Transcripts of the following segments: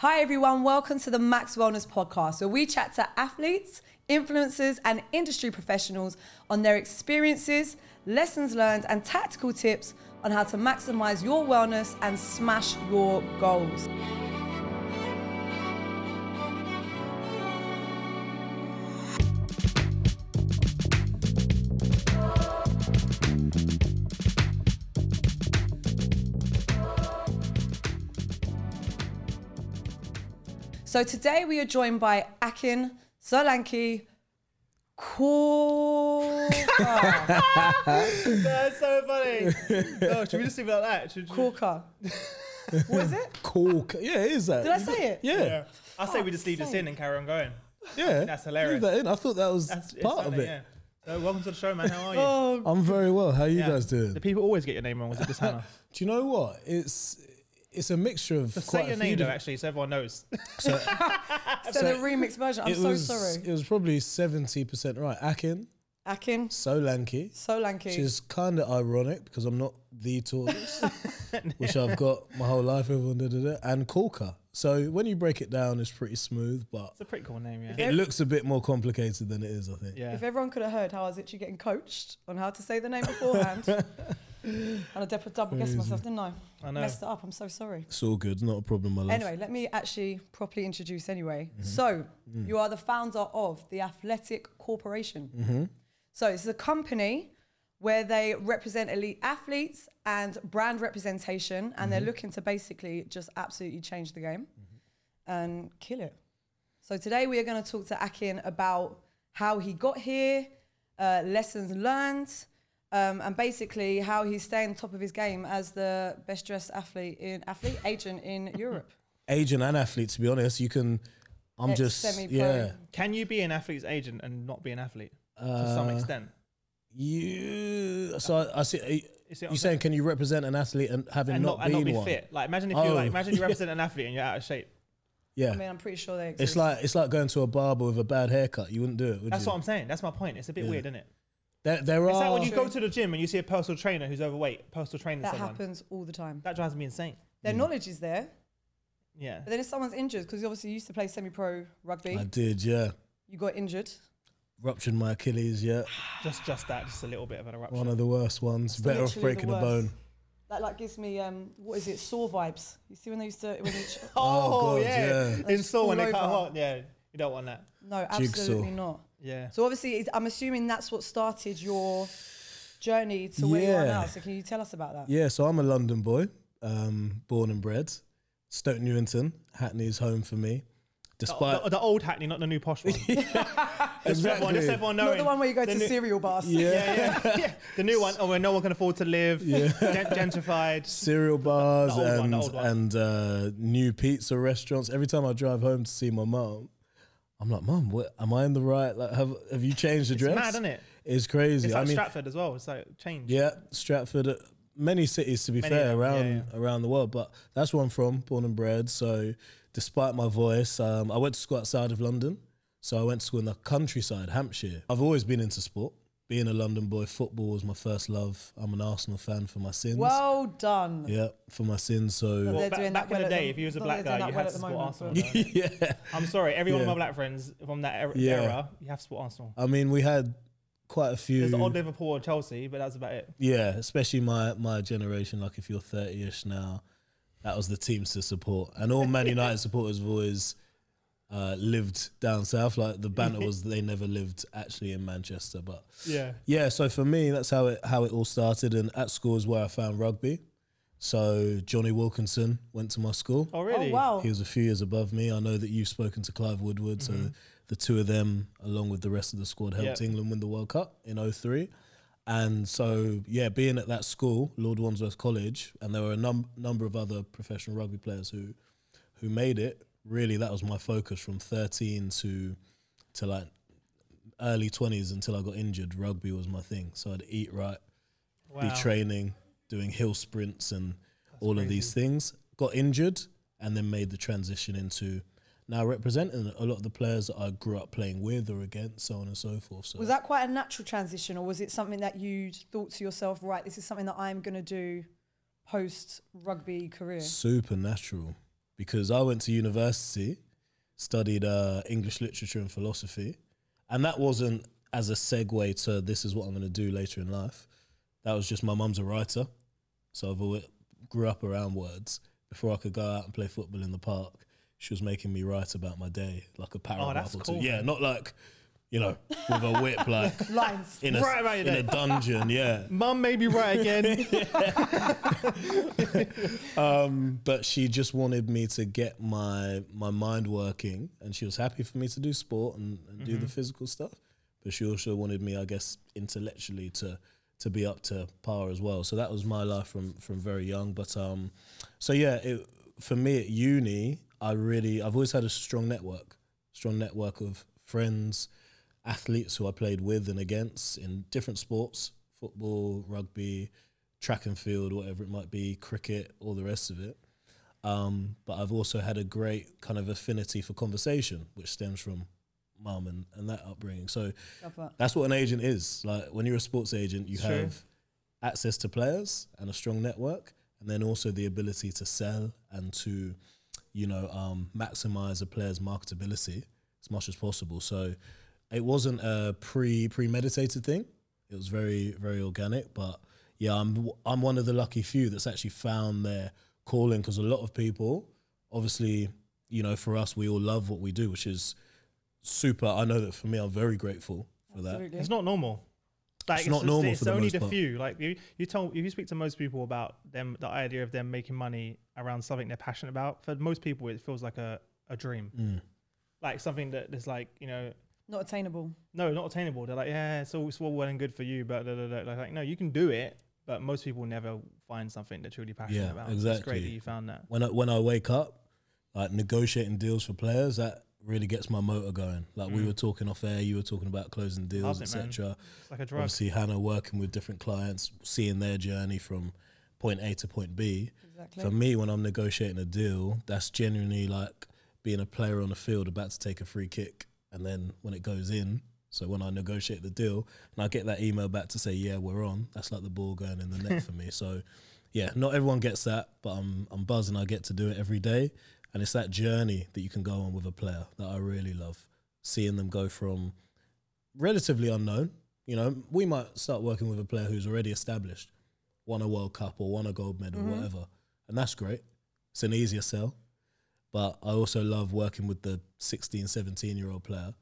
Hi, everyone. Welcome to the Max Wellness Podcast, where we chat to athletes, influencers, and industry professionals on their experiences, lessons learned, and tactical tips on how to maximize your wellness and smash your goals. So today we are joined by Akin Solanke Korka. That's so funny. oh, should we just leave it like that? Should, should, Korka. What is it? Cool. Yeah, it is that. Did I say it? Yeah. yeah. I say we just leave this in and carry on going. Yeah. That's hilarious. Leave that in. I thought that was That's it's part of it. Yeah. So welcome to the show, man. How are you? Oh, I'm very well. How are you Yeah. guys doing? The people always get your name wrong. Was it just Hannah? Do you know what? It's it's a mixture of Just quite say your a few name though, actually, so everyone knows. So, so the remix version. I'm it so was sorry. it was probably seventy percent right. Akin, Akin Solanke, Solanke. which is kind of ironic because I'm not the tortoise, which I've got my whole life. Everyone da, da, da, and Corker. So when you break it down, it's pretty smooth, but it's a pretty cool name, yeah. it looks a bit more complicated than it is. I think. Yeah. If everyone could have heard how I was actually getting coached on how to say the name beforehand, and I dep- double guessed myself, didn't I? I know. Messed it up. I'm so sorry. It's all good. Not a problem, my love. Anyway, let me actually properly introduce anyway. Mm-hmm. So, Mm. you are the founder of the Athletic Corporation. Mm-hmm. So, it's a company where they represent elite athletes and brand representation, and Mm-hmm. they're looking to basically just absolutely change the game and kill it. So, today we are going to talk to Akin about how he got here, uh, lessons learned. Um, and basically, how he's staying on top of his game as the best dressed athlete in athlete agent in Europe. Agent and athlete, to be honest, you can. I'm just Ex-semi-pro. yeah. Can you be an athlete's agent and not be an athlete to Uh, some extent? You so I, I see. You, You see what you I'm saying can you represent an athlete and having And not, not, and not be one? fit. Like imagine if you Oh. like imagine you represent an athlete and you're out of shape. Yeah, I mean, I'm pretty sure they exist. it's like it's like going to a barber with a bad haircut. You wouldn't do it, would That's you? what I'm saying. That's my point. It's a bit Yeah. weird, isn't it? There, there It's are. like when you go to the gym and you see a personal trainer who's overweight, personal training that someone. happens all the time. That drives me insane. Their knowledge is there, Yeah. but then if someone's injured, because obviously you used to play semi-pro rugby, I did, yeah. you got injured. Ruptured my Achilles, yeah. Just just that, just a little bit of an eruption. One of the worst ones. Better off literally the breaking a worst. bone. That like gives me um, what is it? Sore vibes. You see when they used to when you Oh, God, yeah. yeah. In store when all they cut over. heart. Yeah, you don't want that. no, Jigsaw. absolutely not. Yeah. So obviously, I'm assuming that's what started your journey to where you are Yeah. now. So can you tell us about that? Yeah, so I'm a London boy, um, born and bred. Stoke Newington, Hackney's home for me. The, Despite the, the old Hackney, not the new posh one. just, everyone, just exactly, everyone Not the one where you go the to new- cereal bars. yeah, Yeah, yeah, yeah. The new one, oh, where no one can afford to live. Yeah. Gen- gentrified. cereal bars The old one, and the old one. and uh, new pizza restaurants. Every time I drive home to see my mum, I'm like, Mum, what am I in the right? Like, have have you changed the It's mad, isn't it? It's crazy. It's like I mean, Stratford as well. It's like change. yeah, Stratford. uh, Many cities, to be Many fair, them, yeah, around around the world, but that's where I'm from, born and bred. So, despite my voice, um, I went to school outside of London. So I went to school in the countryside, Hampshire. I've always been into sport. Being a London boy, football was my first love. I'm an Arsenal fan for my sins. Well done. yeah, for my sins. So But they're back- back that in the day, the- if you was a black guy, you had to support moment, Arsenal. but- don't you? yeah. I'm sorry, every one of my black friends from that era, Yeah. era, you have to support Arsenal. I mean, we had quite a few. There's odd Liverpool and Chelsea, but that's about it. yeah, especially my my generation. Like if you're 30ish now, that was the teams to support. And all Man United supporters have always uh, lived down south. Like the banter was they never lived actually in Manchester. But Yeah. yeah, so for me, that's how it how it all started. And at school is where I found rugby. So Jonny Wilkinson went to my school. Oh, really? Oh wow. He was a few years above me. I know that you've spoken to Clive Woodward, so the two of them, along with the rest of the squad, helped Yep. England win the World Cup in 03. And so, yeah, being at that school, Lord Wandsworth College, and there were a num- number of other professional rugby players who who made it. Really, that was my focus from 13 to to like early 20s until I got injured. Rugby was my thing. So I'd eat right, Wow. be training, doing hill sprints and all of these things. Got injured and then made the transition into now representing a lot of the players that I grew up playing with or against, so on and so forth. So Was that quite a natural transition, or was it something that you thought to yourself, right, this is something that I'm going to do post rugby career? super natural. Because I went to university, studied uh, English literature and philosophy, and that wasn't as a segue to this is what I'm going to do later in life. That was just my mum's a writer, so I've always grew up around words. Before I could go out and play football in the park, she was making me write about my day, like a paragraph that's or cool, two. Yeah, man. not like you know with a whip, like Lines. in a Write about in a dungeon. Yeah, Mum made me right again. um, but she just wanted me to get my my mind working, and she was happy for me to do sport and, and do the physical stuff. But she also wanted me, I guess, intellectually to to be up to par as well. So that was my life from from very young. But um, so yeah, it, for me at uni, I really I've always had a strong network, strong network of friends, athletes who I played with and against in different sports, football, rugby, track and field, whatever it might be, cricket, all the rest of it. Um, but I've also had a great kind of affinity for conversation, which stems from mum and, and that upbringing. So that. that's what an agent is. Like when you're a sports agent, you Sure. have access to players and a strong network, and then also the ability to sell and to, you know, um, maximize a player's marketability as much as possible. So it wasn't a pre premeditated thing. It was very very organic, but yeah, I'm I'm one of the lucky few that's actually found their calling because a lot of people, obviously, you know, for us, we all love what we do, which is super. I know that for me, I'm very grateful for that. It's not normal. Like, It's not normal It's for the only most the part. few. Like you, you tell if you speak to most people about them, the idea of them making money around something they're passionate about. For most people, it feels like a, a dream, Mm. like something that is like you know, Not attainable. no, not attainable. They're like, yeah, it's all, it's all well and good for you, but da, da, da. Like, like, no, you can do it. But most people never find something they're truly passionate Yeah, about. It's exactly. great that you found that. when I, when I wake up, like negotiating deals for players, that really gets my motor going. Like we Mm. were talking off air, you were talking about closing deals, Love it, man. etc. It's like a drug. Obviously, Hannah working with different clients, seeing their journey from point A to point B. Exactly. For me, when I'm negotiating a deal, that's genuinely like being a player on the field about to take a free kick, and then when it goes in. So when I negotiate the deal and I get that email back to say, "Yeah, we're on," that's like the ball going in the net for me. So, yeah, not everyone gets that, but I'm I'm buzzing. I get to do it every day, and it's that journey that you can go on with a player that I really love. Seeing them go from relatively unknown. You know, we might start working with a player who's already established, won a World Cup or won a gold medal, Mhm. whatever, and that's great. It's an easier sell. But I also love working with the 16, 17 year old player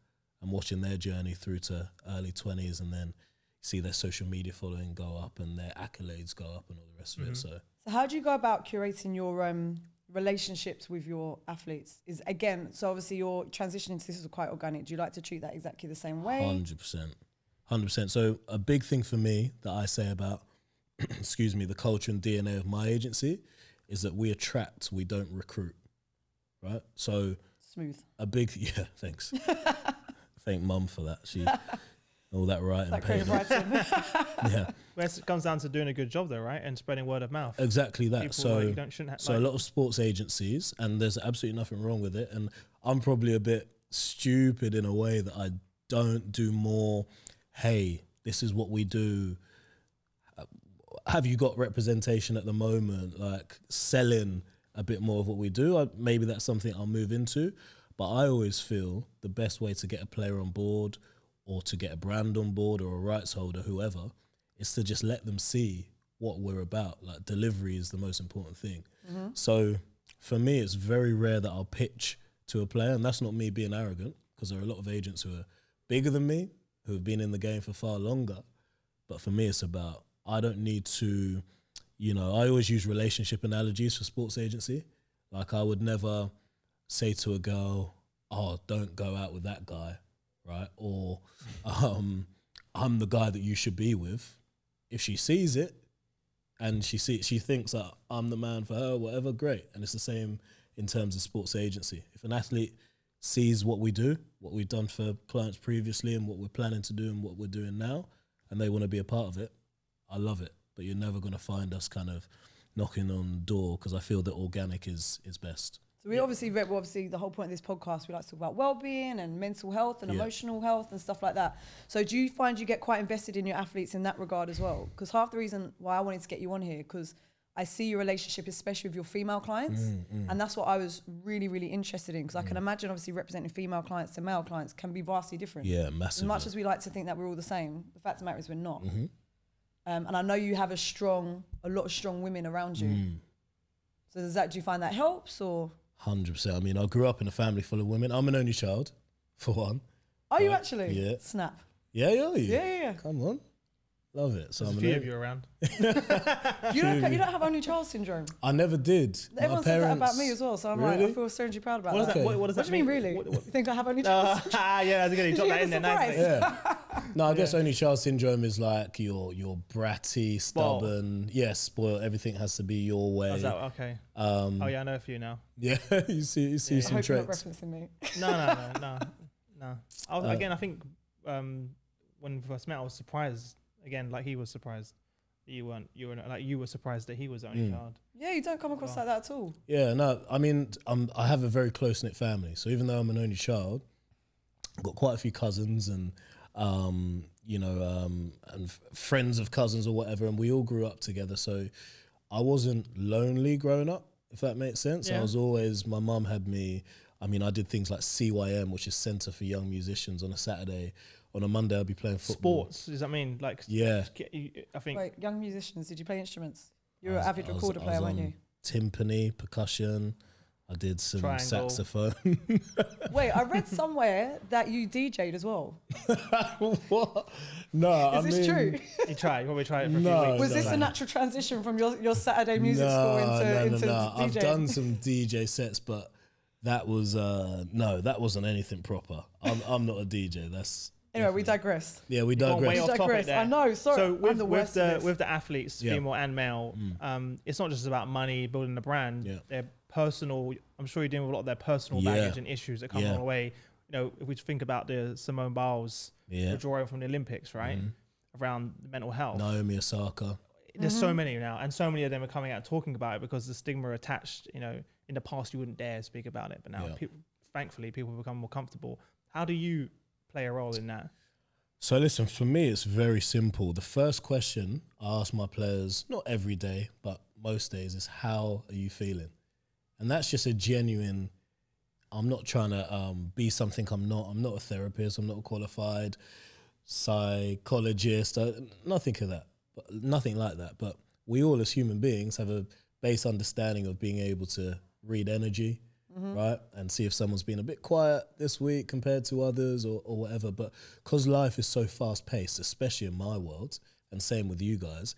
and watching their journey through to early 20s and then see their social media following go up and their accolades go up and all the rest of Mhm. it. So, So how do you go about curating your um, relationships with your athletes? Is again, so obviously you're transitioning to this is quite organic. Do you like to treat that exactly the same way? Hundred percent, hundred percent. So a big thing for me that I say about, excuse me, the culture and DNA of my agency is that we attract, we don't recruit, right? So Smooth. a big yeah, thanks. Thank mum for that. She all that writing. That paid creative writing. yeah, Well, it comes down to doing a good job, though, right? And spreading word of mouth. exactly that. People, so you don't shouldn't have. So a lot of sports agencies, and there's absolutely nothing wrong with it. And I'm probably a bit stupid in a way that I don't do more. Hey, this is what we do. Uh, Have you got representation at the moment? Like selling a bit more of what we do. I, maybe that's something I'll move into. But I always feel the best way to get a player on board, or to get a brand on board, or a rights holder, whoever, is to just let them see what we're about. Like delivery is the most important thing. Mm-hmm. So for me, it's very rare that I'll pitch to a player, and that's not me being arrogant because there are a lot of agents who are bigger than me who have been in the game for far longer. But for me, it's about I don't need to, you know, I always use relationship analogies for sports agency. Like I would never say to a girl, "Oh, don't go out with that guy," right? Or um, I'm the guy that you should be with. If she sees it, and she see she thinks that I'm the man for her, whatever, great. And it's the same in terms of sports agency. If an athlete sees what we do, what we've done for clients previously, and what we're planning to do, and what we're doing now, and they want to be a part of it, I love it. But you're never going to find us kind of knocking on the door because I feel that organic is is best. So we obviously, well, obviously, the whole point of this podcast, we like to talk about well-being and mental health and Yeah. emotional health and stuff like that. So do you find you get quite invested in your athletes in that regard as well? Because half the reason why I wanted to get you on here, because I see your relationship, especially with your female clients, Mm, and that's what I was really, really interested in because I can imagine obviously representing female clients to male clients can be vastly different. Yeah, As much as we like to think that we're all the same, the fact of the matter is we're not. Mm-hmm. Um, and I know you have a strong, a lot of strong women around you. Mm. So does that? Do you find that helps, or Hundred percent. I mean, I grew up in a family full of women. I'm an only child, for one. are you actually? yeah. Snap. Yeah, yeah, yeah. Yeah, yeah, yeah. Come on, love it. So There's I'm a few of you around. You don't. You don't have only child syndrome. I never did. My Everyone says that about me as well. So I'm like, I Really? feel strangely proud about What that. that? Okay. What, what does What that do you mean, mean? really? What- what- you think I have only child Uh, yeah, that's good. You drop that in there nicely. Yeah. No, I guess only child syndrome is like you're you're bratty, Spoiled. stubborn. Yeah, spoiled. Everything has to be your way. Oh, is that okay? um, Oh yeah, I know a few now. yeah, you see, you see Yeah. I some hope you're not traits. referencing me. No, no, no, no, no. I was, Uh, again, I think um, when we first met, I was surprised. Again, like he was surprised that you weren't. You were like you were surprised that he was the only Mm. child. Yeah, you don't come across Wow. like that at all. Yeah, no, I mean, um, I have a very close knit family. So even though I'm an only child, I've got quite a few cousins and, um, you know, um, and f- friends of cousins or whatever, and we all grew up together. So I wasn't lonely growing up, if that makes sense. I Yeah. was always, my mum had me. I mean, I did things like CYM, which is Centre for Young Musicians, on a Saturday. On a Monday, I'll be playing football. Sports. Does that mean like? Yeah. I think. Wait, young musicians, did you play instruments? You I were an avid I was- recorder player, weren't you? Timpani, percussion. I did some Triangle. saxophone. Wait, I read somewhere that you DJ'd as well. what? No, Is I this mean, true? You try. You probably try it for a No, few weeks. Was no, this no. a natural transition from your, your Saturday music no, school into, no, no, into no. I've DJing? done some DJ sets, but that was uh no, that wasn't anything proper. I'm I'm not a DJ. That's Anyway, we digress. yeah, we gone way digress. off We topic digress. there. I know, sorry. So I'm with, the with worst at the this. with the athletes, Yeah. female and male, um, it's not just about money building a brand. Yeah. Their personal. I'm sure you're dealing with a lot of their personal Yeah. baggage and issues that come Yeah. along the way. You know, if we think about the Simone Biles Yeah. withdrawal from the Olympics, right? Around mental health. Naomi Osaka. There's Mm-hmm. so many now, and so many of them are coming out talking about it because the stigma attached. You know, in the past you wouldn't dare speak about it, but now, Yeah. people, thankfully, people have become more comfortable. How do you play a role in that? So listen, for me, it's very simple. The first question I ask my players, not every day, but most days, is how are you feeling? And that's just a genuine. I'm not trying to um, be something I'm not. I'm not a therapist. I'm not qualified psychologist. Uh, nothing of that. But nothing like that. But we all, as human beings, have a base understanding of being able to read energy, right? And see if someone's been a bit quiet this week compared to others or, or whatever. But because life is so fast paced, especially in my world, and same with you guys,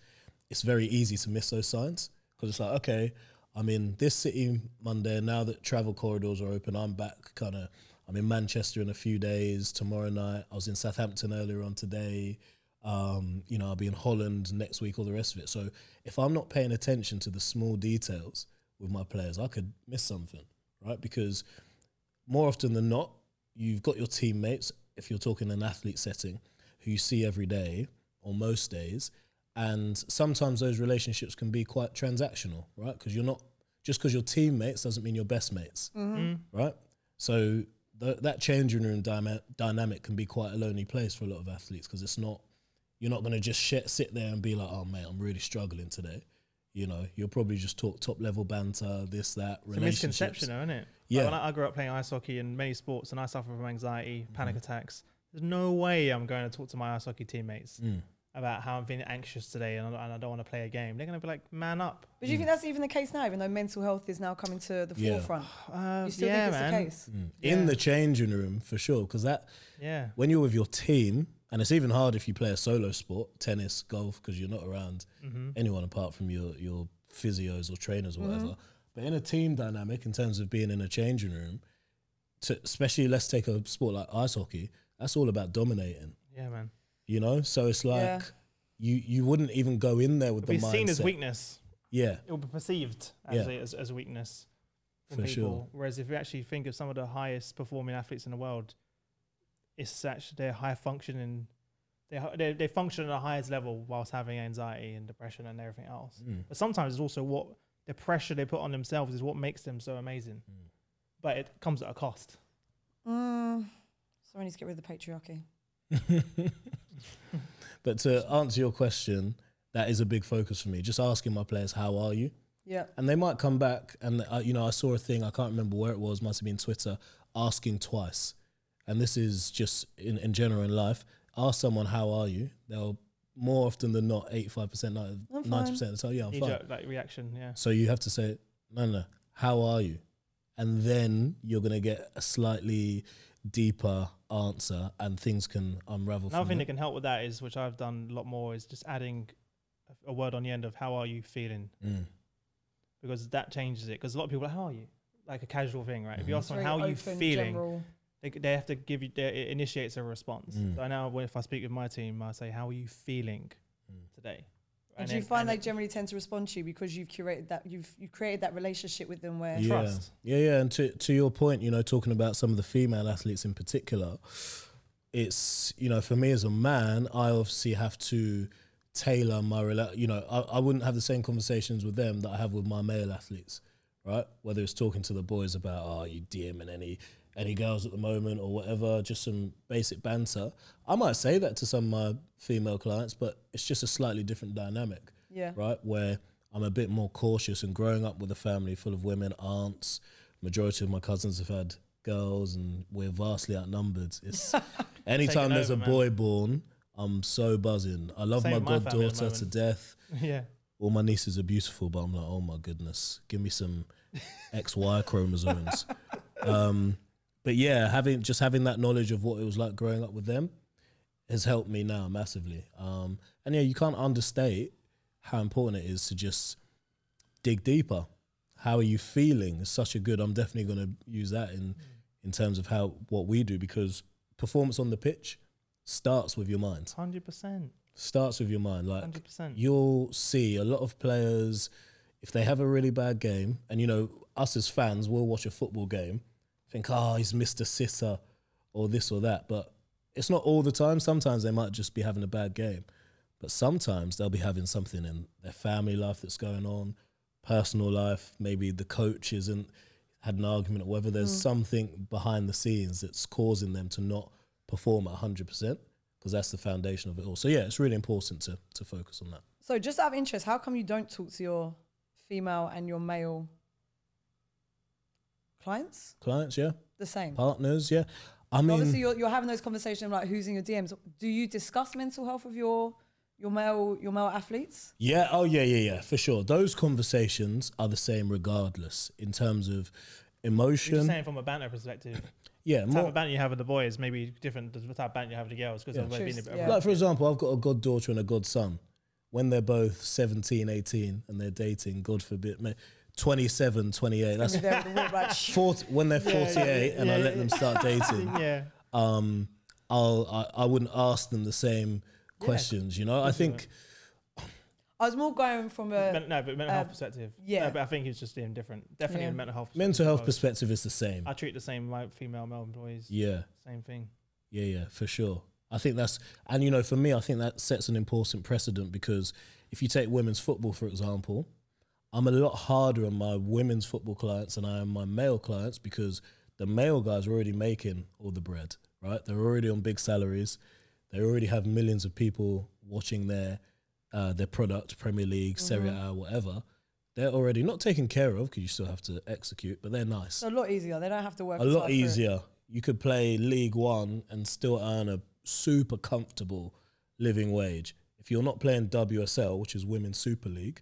it's very easy to miss those signs because it's like, okay, I'm in this city Monday. Now that travel corridors are open, I'm back kind of. I'm in Manchester in a few days. Tomorrow night, I was in Southampton earlier on today. Um, you know, I'll be in Holland next week, all the rest of it. So if I'm not paying attention to the small details with my players, I could miss something, right? Because more often than not, you've got your teammates, if you're talking an athlete setting, who you see every day or most days. And sometimes those relationships can be quite transactional, right? Because you're not, just because you're teammates doesn't mean you're best mates, mm-hmm. mm. right? So th- that changing room dyma- dynamic can be quite a lonely place for a lot of athletes because it's not, you're not going to just sh- sit there and be like, oh, mate, I'm really struggling today. You know, you'll probably just talk top level banter, this, that, It's a relationships. misconception, though, isn't it? Yeah. Like when I, I grew up playing ice hockey and many sports, and I suffer from anxiety, panic Mm-hmm. attacks. There's no way I'm going to talk to my ice hockey teammates Mm. about how I'm feeling anxious today and I, don't want to play a game. They're going to be like, man up. But do you think that's even the case now, even though mental health is now coming to the Yeah. forefront? Uh, You still yeah, think it's man. the case? Mm. Yeah. In the changing room, for sure, because that Yeah. when you're with your team, and it's even hard if you play a solo sport, tennis, golf, because you're not around Mm-hmm. anyone apart from your your physios or trainers or Mm-hmm. whatever. But in a team dynamic, in terms of being in a changing room, to, especially let's take a sport like ice hockey, that's all about dominating. Yeah, man. You know, so it's like Yeah. you you wouldn't even go in there with It'll the mindset. seen as weakness. Yeah, It will be perceived as, Yeah. a, as, as weakness For people. sure. Whereas if you actually think of some of the highest performing athletes in the world, it's actually they're high functioning. They they they function at the highest level whilst having anxiety and depression and everything else. Mm. But sometimes it's also what the pressure they put on themselves is what makes them so amazing. Mm. But it comes at a cost. Mm. So we need to get rid of the patriarchy. but to answer your question, that is a big focus for me. Just asking my players, "How are you?" Yeah. And they might come back, and uh, you know, I saw a thing. I can't remember where it was. Must have been Twitter. Asking twice, and this is just in, in general in life. Ask someone, "How are you?" They'll more often than not, eighty-five percent, ninety percent of the time, yeah, I'm fine. jerk, like reaction. Yeah. So you have to say, no, no, no, how are you? And then you're going to get a slightly deeper answer and things can unravel Another from thing it. that can help with that is, which I've done a lot more, is just adding a- a word on the end of "How are you feeling?" Mm. because that changes it. Because a lot of people are like, "How are you?" Like a casual thing, right? If you Mhm. ask someone, "How are you feeling?" general. They, they have to give you they, it initiates a response. Mm. So now if I speak with my team, I say, "How are you feeling Mm. today?" And do you find they generally tend to respond to you because you've curated that you've you've created that relationship with them where Yeah. Trust. Yeah, yeah. And to, to your point, you know, talking about some of the female athletes in particular, it's, you know, for me as a man, I obviously have to tailor my, rela- you know, I, I wouldn't have the same conversations with them that I have with my male athletes, right? Whether it's talking to the boys about, oh, you DMing any, any girls at the moment or whatever, just some basic banter. I might say that to some of my female clients, but it's just a slightly different dynamic yeah. right? Where I'm a bit more cautious and growing up with a family full of women, aunts, majority of my cousins have had girls and we're vastly outnumbered. It's anytime there's a over, man. boy born, I'm so buzzing. I love Same my my family at the goddaughter to death. yeah, All my nieces are beautiful, but I'm like, oh my goodness, give me some XY chromosomes. Um, but yeah, having just having that knowledge of what it was like growing up with them has helped me now massively. Um, and yeah, you can't understate how important it is to just dig deeper. How are you feeling? It's such a good. I'm definitely going to use that in in terms of how what we do because performance on the pitch starts with your mind. hundred percent, Starts with your mind. Like hundred percent. you'll see a lot of players if they have a really bad game, and you know us as fans, we'll watch a football game, think, oh, he's Mr. a sitter, or this or that, but it's not all the time. Sometimes they might just be having a bad game, but sometimes they'll be having something in their family life that's going on, personal life. Maybe the coach isn't had an argument, or whether there's mm. something behind the scenes that's causing them to not perform at hundred percent. Because that's the foundation of it all. So yeah, it's really important to to focus on that. So just out of interest, how come you don't talk to your female and your male clients clients, yeah, the same? partners, yeah. I So mean, obviously, you're, you're having those conversations like who's in your DMs. Do you discuss mental health with your your male your male athletes? yeah, oh yeah, yeah, yeah, for sure. Those conversations are the same regardless in terms of You're just emotion. saying from a banter perspective. Yeah, The type more, of banter you have with the boys may be different to the type of banter you have with the girls because Yeah. of being a bit yeah. like for example, I've got a goddaughter and a godson. When they're both 17, 18 and they're dating, God forbid, ma- 27, 28, that's They're with the wall, like, 40, when they're Yeah, 48 and I let yeah. them start dating, yeah. um, I'll, I, I wouldn't ask them the same questions, you know? I think, I was more going from a Men- no, but mental health um, perspective. yeah. No, but I think it's just in different. Definitely Yeah. in mental health. mental health perspective. perspective is the same. I treat the same like female male employees. Yeah. Same thing. Yeah, yeah, for sure. I think that's, and you know, for me, I think that sets an important precedent because if you take women's football, for example, I'm a lot harder on my women's football clients than I am my male clients because the male guys are already making all the bread, right? They're already on big salaries. They already have millions of people watching their uh, their product, Premier League, Serie A, whatever. They're already not taken care of because you still have to execute, but they're nice it's a lot easier. They don't have to work a lot easier. You could play League One and still earn a super comfortable living wage. If you're not playing WSL, which is Women's Super League,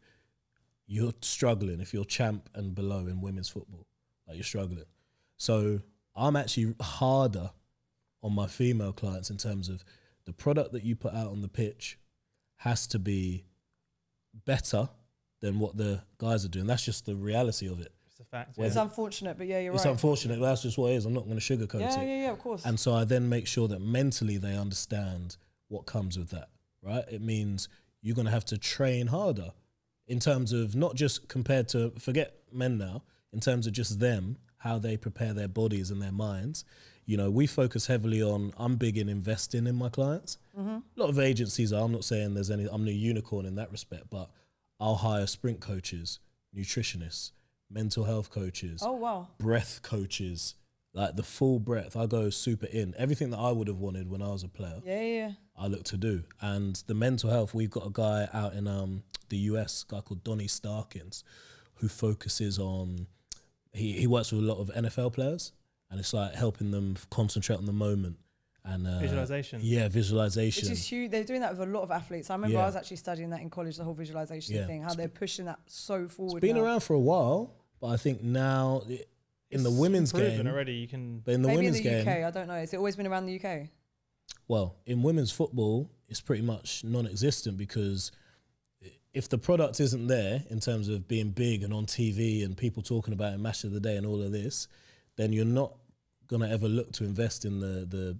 you're struggling. If you're champ and below in women's football, like you're struggling. So I'm actually harder on my female clients in terms of the product that you put out on the pitch has to be better than what the guys are doing. That's just the reality of it. It's a fact. Well, It's unfortunate, but yeah, you're It's right. It's unfortunate, that's just what it is. I'm not going to sugarcoat it. yeah, it. yeah, yeah, of course. And so I then make sure that mentally they understand what comes with that, right? It means you're going to have to train harder in terms of not just compared to, forget men now, in terms of just them, how they prepare their bodies and their minds. You know, we focus heavily on, I'm big in investing in my clients. Mm-hmm. A lot of agencies are, I'm not saying there's any, I'm no unicorn in that respect, but I'll hire sprint coaches, nutritionists, mental health coaches, oh wow. breath coaches, like the full breadth. I go super in. Everything that I would have wanted when I was a player, Yeah, yeah. I look to do. And the mental health, we've got a guy out in um, the US, a guy called Donnie Starkins, who focuses on. He he works with a lot of NFL players, and it's like helping them concentrate on the moment and uh, Visualization. Yeah, Which visualization. is huge. They're doing that with a lot of athletes. I remember Yeah. I was actually studying that in college, the whole visualization Yeah. thing, how they're pushing that so forward. It's been now. around for a while, but I think now i- in the women's game, already, you can. but in the Maybe in women's the game, UK, I don't know. Has it always been around the UK? well, in women's football, it's pretty much non-existent because if the product isn't there in terms of being big and on TV and people talking about it, match of the day and all of this, then you're not gonna ever look to invest in the the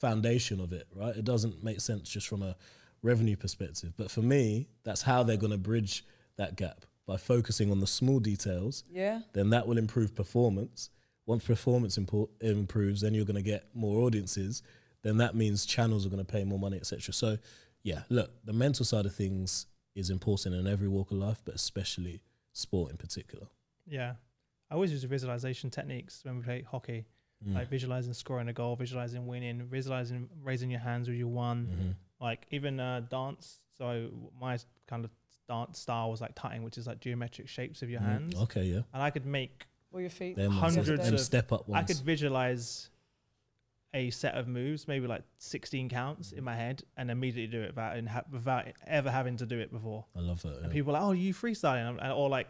foundation of it, right? It doesn't make sense just from a revenue perspective. But for me, that's how they're gonna bridge that gap by focusing on the small details Yeah. then that will improve performance. Once performance impo- improves, then you're going to get more audiences. Then that means channels are going to pay more money, etc. So, yeah, look, the mental side of things is important in every walk of life, but especially sport in particular. Yeah. I always use visualization techniques when we play hockey, Mm. like visualizing scoring a goal, visualizing winning, visualizing raising your hands with your one, Mhm. like even uh, dance. So my kind of dance style was like tutting, which is like geometric shapes of your Mhm. hands, Okay, yeah. and I could make Or your feet. Them ones, Hundreds them of- step up ones. I could visualize a set of moves, maybe like 16 counts in my head, and immediately do it without, and ha- without ever having to do it before. I love that. And yeah. people are like, "Oh, you freestyling?" I'm- and- Or like,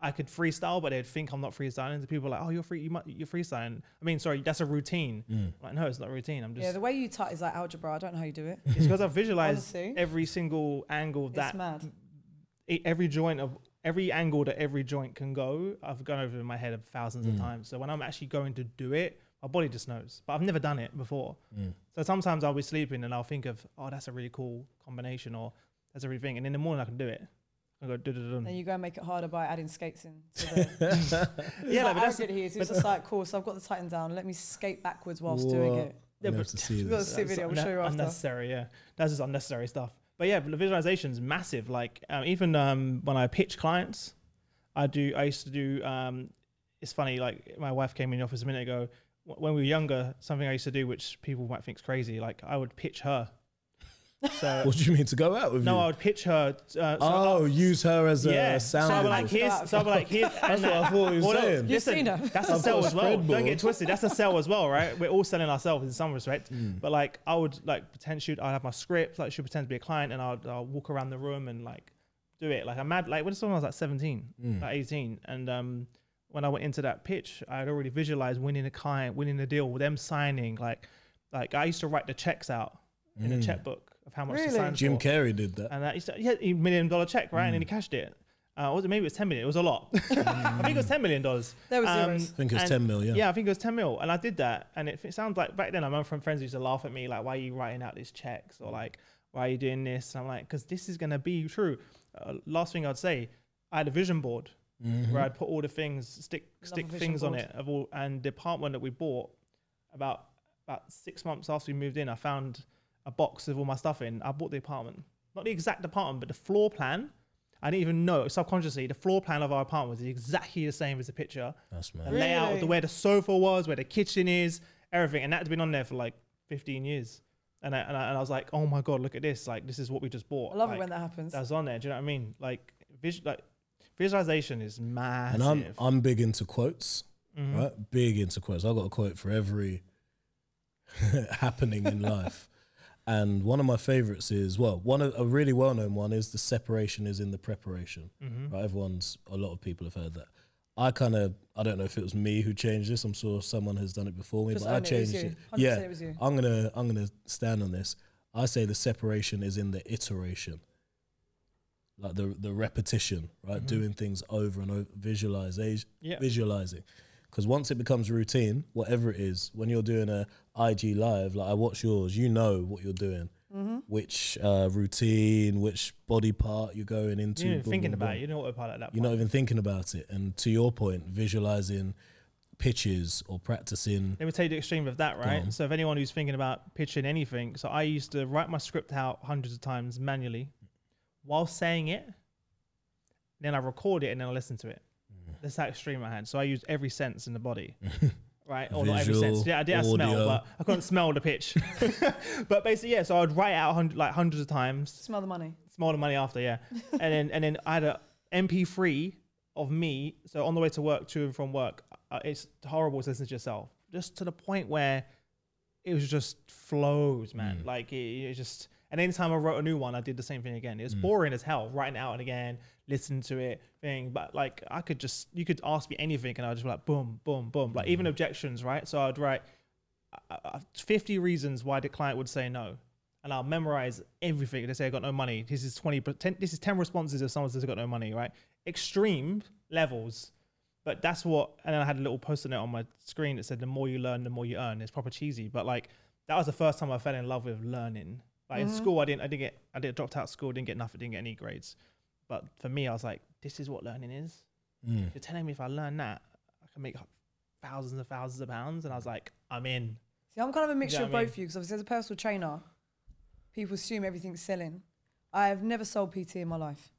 I could freestyle, but they'd think I'm not freestyling. And people are like, "Oh, you're free, you might, you're freestyling." I mean, sorry, that's a routine. Mm. Like, no, it's not a routine. I'm just Yeah, the way you tut is like algebra. I don't know how you do it. it's because I've visualized Honestly. every single angle It's that mad. Every joint of every angle that every joint can go. I've gone over in my head 1000s of Mm. times. So when I'm actually going to do it, my body just knows. But I've never done it before. Mm. So sometimes I'll be sleeping and I'll think of, oh, that's a really cool combination, or that's a really thing. And in the morning I can do it. I go do do Then you go and make it harder by adding skates in. To the, Yeah, yeah, but that's- arrogant he is. It's but- just like, cool. So I've got the Titan down. Let me skate backwards whilst doing it. Yeah, but to see we've got this. to see video. We'll show you after. Unnecessary, yeah. That's just unnecessary stuff. But yeah, the visualization is massive. Like um, even um, when I pitch clients, I do. I used to do. Um, it's funny. Like my wife came in the office a minute ago. When we were younger, something I used to do, which people might think is crazy. Like I would pitch her. So What do you mean to go out with no, you? I would pitch her. Uh, so oh, use her as a yeah. So sound. I would Sound like board. here. So I would like here. That's what I thought you were Well, no, saying. You've listen, seen her. That's a I've sell as well. Don't get twisted. That's a sell as well, right? We're all selling ourselves in some respect. Mm. But like, I would like pretend shoot. I'd have my script. Like, she'd pretend to be a client, and I'll, I'll walk around the room and like do it. Like, I'm mad. Like when someone was like 17, Mm. like 18, and um, when I went into that pitch, I had already visualized winning a client, winning a deal, with them signing. Like, like I used to write the checks out in a Mm. checkbook of how much to Really? sign Jim for. Carrey did that. And that used to, he had a million dollar check, right? And then he Mm. cashed it. Uh, was it maybe it was 10 million? It was a lot. I think it was 10 million dollars. There was Um. I think it was and- 10 mil, yeah. Yeah, I think it was 10 mil. And I did that. And it, it sounds like back then, I remember from friends used to laugh at me, like, why are you writing out these checks? Or like, why are you doing this? And I'm like, because this is going to be true. Uh, last thing I'd say, I had a vision board Mhm. where I'd put all the things, stick Love stick a vision things on it. Of all, and the apartment that we bought about about six months after we moved in, I found a box of all my stuff in. I bought the apartment, not the exact apartment, but the floor plan. I didn't even know subconsciously the floor plan of our apartment was exactly the same as the picture That's the mad. layout, Really? the where the sofa was, where the kitchen is, everything, and that's been on there for like 15 years. And I, and I, and I was like, oh my god, look at this! Like this is what we just bought. I love like, it when that happens. that's on there. Do you know what I mean? Like, vis- like visualization is massive. And I'm I'm big into quotes, Mhm. right? Big into quotes. I've got a quote for every happening in life. And one of my favorites is well, one of, a really well known one is the separation is in the preparation. Mhm. Right? Everyone's a lot of people have heard that. I kind of I don't know if it was me who changed this. I'm sure someone has done it before me, Just but I own it, it was changed you. it. Yeah, it was you. I'm gonna I'm gonna stand on this. I say the separation is in the iteration, like the the repetition, right? Mhm. Doing things over and over, visualization, Yeah. visualizing. Because once it becomes routine, whatever it is, when you're doing a IG live, like I watch yours, you know what you're doing, Mm-hmm. which uh, routine, which body part you're going into. You're not even boom, thinking boom, about boom. it. You know what about at that You're not even thinking about it. And to your point, visualizing pitches or practicing. Let me tell you the extreme of that, right? So, if anyone who's thinking about pitching anything, so I used to write my script out hundreds of times manually while saying it. Then I record it and then I listen to it. Mm. That's how extreme I had. So I used every sense in the body, right? Or not every Visual, sense. Yeah, I did have smell, audio. but I couldn't smell the pitch. but basically, yeah. So I'd write out hundred, like hundreds of times, Smell the money. smell the money after, yeah. and then and then I had a MP3 of me. So on the way to work, to and from work, uh, it's horrible to listen to yourself. Just to the point where it was just flows, man. Like it, it just. And anytime I wrote a new one, I did the same thing again. It was boring as hell, writing it out and again, listening to it, thing. But like I could just, you could ask me anything, and I would just be like, boom, boom, boom. Like even objections, right? So I'd write uh, uh, 50 reasons why the client would say no. And I'll memorize everything. They say I got no money. This is 20, but 10, this is 10 responses if someone says I got no money, right? Extreme levels. But that's what, and then I had a little post-it note on my screen that said, the more you learn, the more you earn. It's proper cheesy, but like that was the first time I fell in love with learning. Like in school, I didn't, I didn't get, I did dropped out of school, didn't get nothing, didn't get any grades. But for me, I was like, this is what learning is. Mm. You're telling me if I learn that, I can make thousands and thousands of pounds. And I was like, I'm in. See, I'm kind of a mixture what of I mean? both of you because obviously as a personal trainer, people assume everything's selling. I've never sold PT in my life.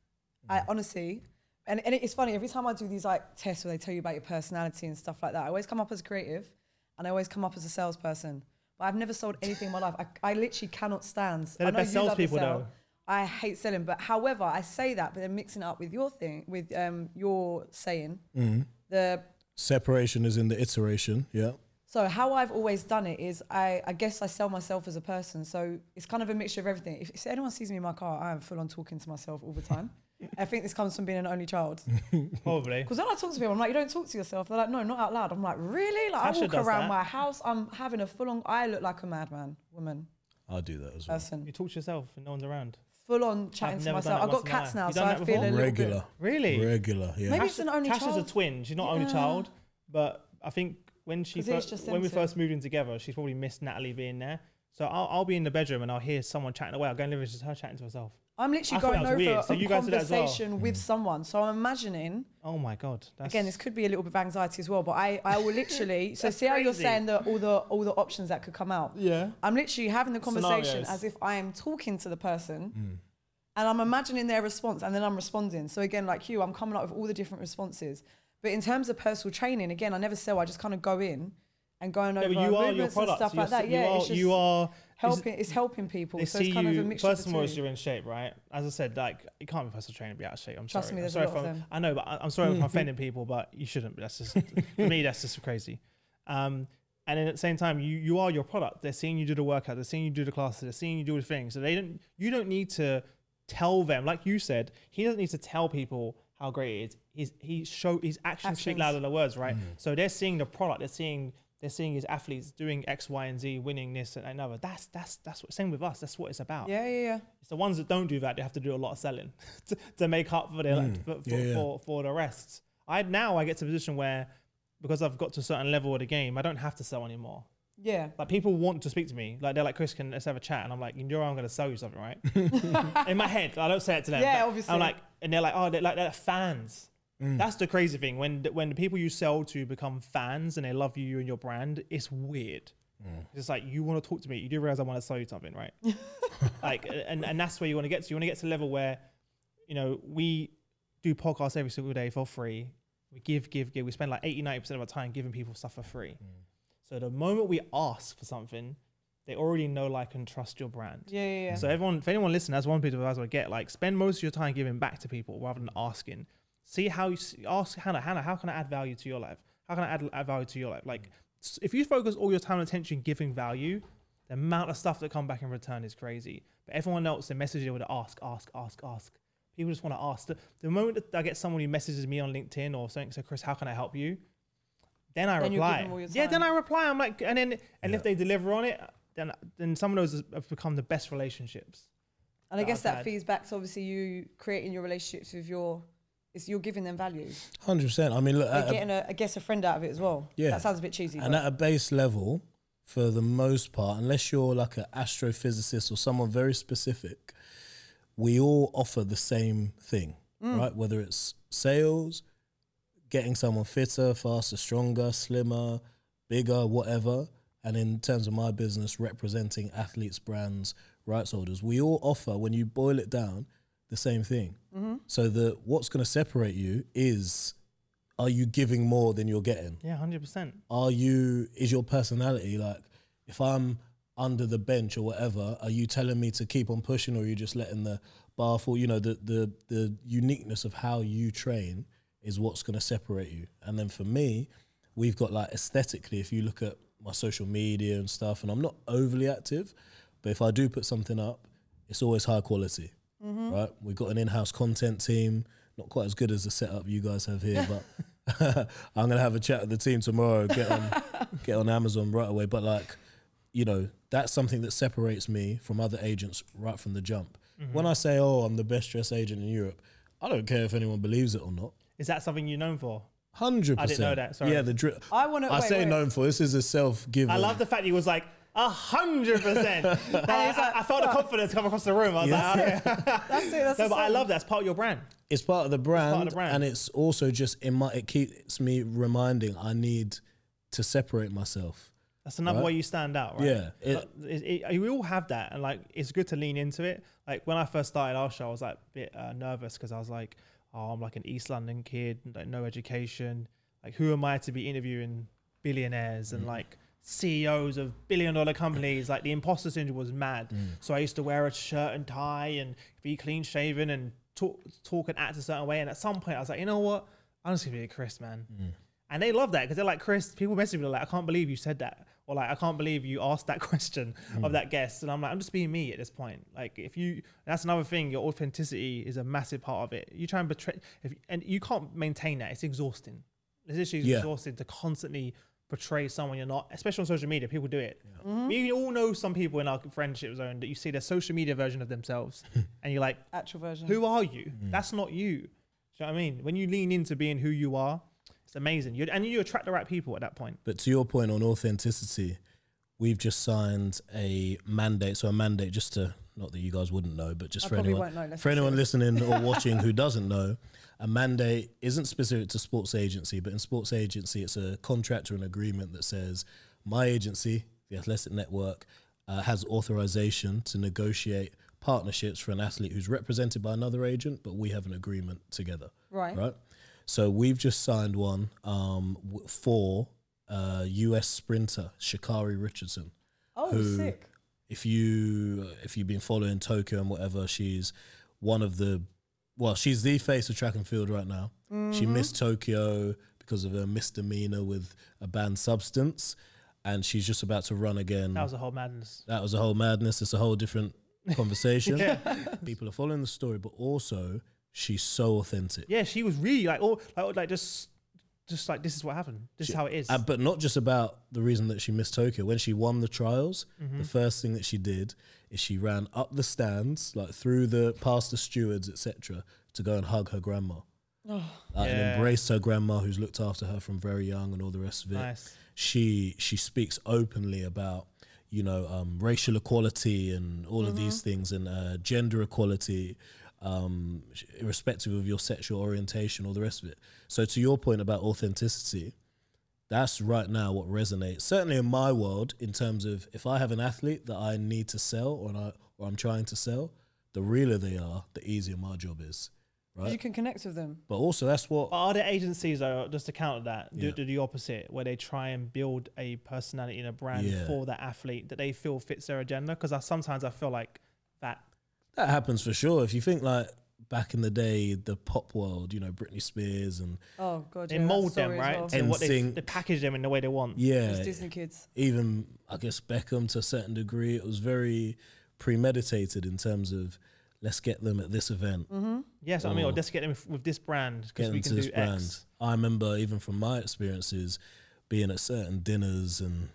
I honestly, and, and it's funny, every time I do these like tests where they tell you about your personality and stuff like that, I always come up as creative and I always come up as a salesperson. But I've never sold anything in my life. I, I literally cannot stand. They're the best you love to salespeople, sell. though. I hate selling, but however, I say that, but then mixing it up with your thing, with um, your saying, Mm. the Separation is in the iteration. Yeah. so how I've always done it is I, I guess I sell myself as a person. So it's kind of a mixture of everything. If, if anyone sees me in my car, I am full on talking to myself all the time. I think this comes from being an only child. Probably. Because when I talk to people, I'm like, you don't talk to yourself. They're like, no, not out loud. I'm like, really? Like I walk around that. my house, I'm having a full on. I look like a madman, woman, I'll do that as well. person, You talk to yourself and no one's around. Full on chatting I've to never myself. done I've got once in my cats life. now, You so done I that feel a before? little Regular. bit. Really? Regular. Yeah. Maybe it's an only child. Tasha's child. a twin. She's not only Yeah. child, but I think when she 'Cause it's first, just when we them first moved in together, she's probably missed Natalie being there. So I'll, I'll be in the bedroom and I'll hear someone chatting away. I'll go and live it's just her chatting to herself. I'm literally I thought going that was over weird. So a you guys do that as well? conversation with someone. So I'm imagining Oh my god! That's, again, this could be a little bit of anxiety as well, but I, I will literally. so That's see how you're crazy. saying that all the all the options that could come out. yeah. I'm literally having the conversation Scenarios. as if I am talking to the person, Mm. and I'm imagining their response, and then I'm responding. So again, like you, I'm coming up with all the different responses. But in terms of personal training, again, I never sell. I just kind of go in and going over but you are your movements and stuff You're like that. Yeah, you are. it's just you are helping. It's helping people. They so see it's kind of a you. mixture First of and the you're in shape, right? As I said, like you can't be a personal trainer and be out of shape. I'm Trust sorry. me, I'm there's a lot of if I'm- them. I know, but I- I'm sorry if I'm offending people, but you shouldn't. That's just for me. That's just crazy. Um, and then at the same time, you you are your product. They're seeing you do the workout. They're seeing you do the classes. They're seeing you do the things. So they don't. You don't need to tell them. Like you said, he doesn't need to tell people how great it is. He's he show his actions, speak louder than the words, right? So they're seeing the product. They're seeing they're seeing his athletes doing X, Y, and Z, winning this and another. That's that's that's what same with us. That's what it's about. Yeah, yeah, yeah. It's the ones that don't do that. They have to do a lot of selling to, to make up for their Mm, for, for, yeah, yeah. for for the rest. I now I get to a position where because I've got to a certain level of the game, I don't have to sell anymore. Yeah. Like people want to speak to me. Like they're like, Chris, can let's have a chat? And I'm like, you know, I'm going to sell you something, right? In my head, I don't say it to them. Yeah, but obviously. I'm like, and they're like, oh, they're like they're fans. Mm. That's the crazy thing. When the- when the people you sell to become fans and they love you and your brand, it's weird. It's like you want to talk to me. You do realize I want to sell you something, right? like, and and that's where you want to get to. You want to get to the level where, you know, we do podcasts every single day for free. We give, give, give. We spend like 80, 90% of our time giving people stuff for free. So the moment we ask for something, they already know, like, and trust your brand. Yeah, yeah, yeah. So everyone, if anyone listening, that's one bit of advice I would get. Like, spend most of your time giving back to people rather than asking. See how you s- ask Hannah. Hannah, how can I add value to your life? How can I add, add value to your life? Like, if you focus all your time and attention giving value, the amount of stuff that come back in return is crazy. But everyone else, they message you with ask, ask, ask, ask. People just want to ask. The, the moment that I get someone who messages me on LinkedIn or something, so Chris, how can I help you? Then I Then reply. them all your Yeah, then. I reply. I'm like, and then and Yeah. if they deliver on it, then then some of those have become the best relationships. and I guess I've that had. feeds back to obviously you creating your relationships with your. It's you're giving them value. Hundred percent. I mean, look, at getting a, I guess a friend out of it as well. Yeah. That sounds a bit cheesy. and but at a base level, for the most part, unless you're like an astrophysicist or someone very specific, we all offer the same thing, mm. right? Whether it's sales, getting someone fitter, faster, stronger, slimmer, bigger, whatever. And in terms of my business, representing athletes, brands, rights holders, we all offer, when you boil it down, the same thing. Mm-hmm. So the what's going to separate you is are you giving more than you're getting? Yeah, hundred percent. Are you is your personality like if I'm under the bench or whatever, are you telling me to keep on pushing or are you just letting the bar fall? You know, the the the uniqueness of how you train is what's gonna separate you. And then for me, we've got like aesthetically, if you look at my social media and stuff, and I'm not overly active, but if I do put something up, it's always high quality. Mm-hmm. Right? We've got an in-house content team, not quite as good as the setup you guys have here, but I'm gonna have a chat with the team tomorrow. Get on, get on Amazon right away. But like, you know, that's something that separates me from other agents right from the jump. Mm-hmm. When I say, "Oh, I'm the best dressed agent in Europe," I don't care if anyone believes it or not. Is that something you're known for? Hundred percent. I didn't know that, sorry. Yeah, the drip. I want to. I wait, say wait. known for this is a self-given. I love the fact he was like a hundred percent. I, felt the confidence come across the room. I was Yeah. like, okay. That's it. That's no, but I love that. It's part of your brand. it's part of the brand, the brand. and it's also just in my. It keeps me reminding I need to separate myself. That's another Right. way you stand out, right? Yeah, it- it, it, we all have that, and like it's good to lean into it. Like when I first started our show, I was like a bit uh, nervous because I was like, "Oh, I'm like an East London kid, like no education. Like who am I to be interviewing billionaires Mm. and like CEOs of billion dollar companies?" Like the imposter syndrome was mad. Mm. So I used to wear a shirt and tie and be clean shaven and talk, talk and act a certain way. And at some point, I was like, you know what? I'm just gonna be a Chris, man. Mm. And they love that because they're like, Chris, people message me like, I can't believe you said that. Or like, I can't believe you asked that question Mm. of that guest. And I'm like, I'm just being me at this point. Like, if you, that's another thing, your authenticity is a massive part of it. You try and betray, if, and you can't maintain that. It's exhausting. It's literally Yeah. exhausting to constantly portray someone you're not, especially on social media. People do it. Mm-hmm. We all know some people in our friendship zone that you see their social media version of themselves and you're like, Actual version. who are you? Mm. That's not you. Do you know what I mean? When you lean into being who you are, it's amazing. You and you attract the right people at that point. But to your point on authenticity, we've just signed a mandate. So a mandate, just to not that you guys wouldn't know, but just I for anyone know, for anyone listening or watching who doesn't know, a mandate isn't specific to sports agency, but in sports agency, it's a contract or an agreement that says my agency, the Athletic Network, uh, has authorization to negotiate partnerships for an athlete who's represented by another agent, but we have an agreement together Right. right? So we've just signed one um, for uh, US sprinter Sha'Carri Richardson. Oh, who- sick. If you if you've been following Tokyo and whatever, she's one of the well, she's the face of track and field right now. She Mm-hmm. missed Tokyo because of a misdemeanor with a banned substance, and she's just about to run again. That was a whole madness. That was a whole madness. It's a whole different conversation. People are following the story, but also she's so authentic. Yeah, she was really like, oh, like, like just, just like this is what happened. This is how it is. Uh, but not just about the reason that she missed Tokyo. When she won the trials, Mm-hmm. the first thing that she did is she ran up the stands, like through the past the stewards, etc., to go and hug her grandma. Oh. And Yeah. embraced her grandma, who's looked after her from very young, and all the rest of it. nice. She she speaks openly about you know um, racial equality and all of these things, and uh, gender equality, um, irrespective of your sexual orientation, or the rest of it. So to your point about authenticity, that's right now what resonates. Certainly in my world, in terms of if I have an athlete that I need to sell or I or I'm trying to sell, the realer they are, the easier my job is. right? You can connect with them. But also that's what But are there agencies though, just to counter that, do, Yeah. do the opposite, where they try and build a personality and a brand Yeah. for that athlete that they feel fits their agenda? Because I, sometimes I feel like that. That happens for sure. If you think like back in the day, the pop world, you know, Britney Spears and Oh god, They yeah, that mold them, right? well. To what they, they package them in the way they want. yeah, It's Disney kids. even I guess Beckham to a certain degree, it was very premeditated in terms of let's get them at this event, mm-hmm. Yes, I mean, or Or- just get them with this brand because we can this do brand. X. I remember even from my experiences being at certain dinners and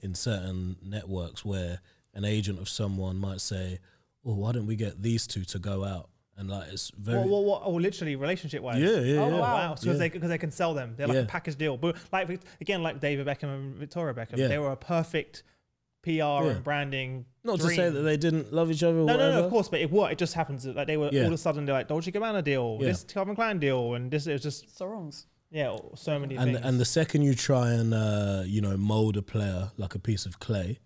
in certain networks where an agent of someone might say, "Oh, why don't we get these two to go out?" And like it's very What, what, what, oh, literally relationship wise. yeah, yeah, Oh, yeah. Wow. wow. So because Yeah. they, cause they can sell them. They're like Yeah. a package deal. But like, again, like David Beckham and Victoria Beckham, Yeah. they were a perfect PR and branding. Not to say that they didn't love each other. Or No, whatever. no, no, of course, but it what it just happens that, like they were Yeah. all of a sudden they're like Dolce Gabbana deal, Yeah. this Calvin Klein deal, and this is just Sorongs. yeah, so many and things. and the second you try and uh, you know mold a player like a piece of clay,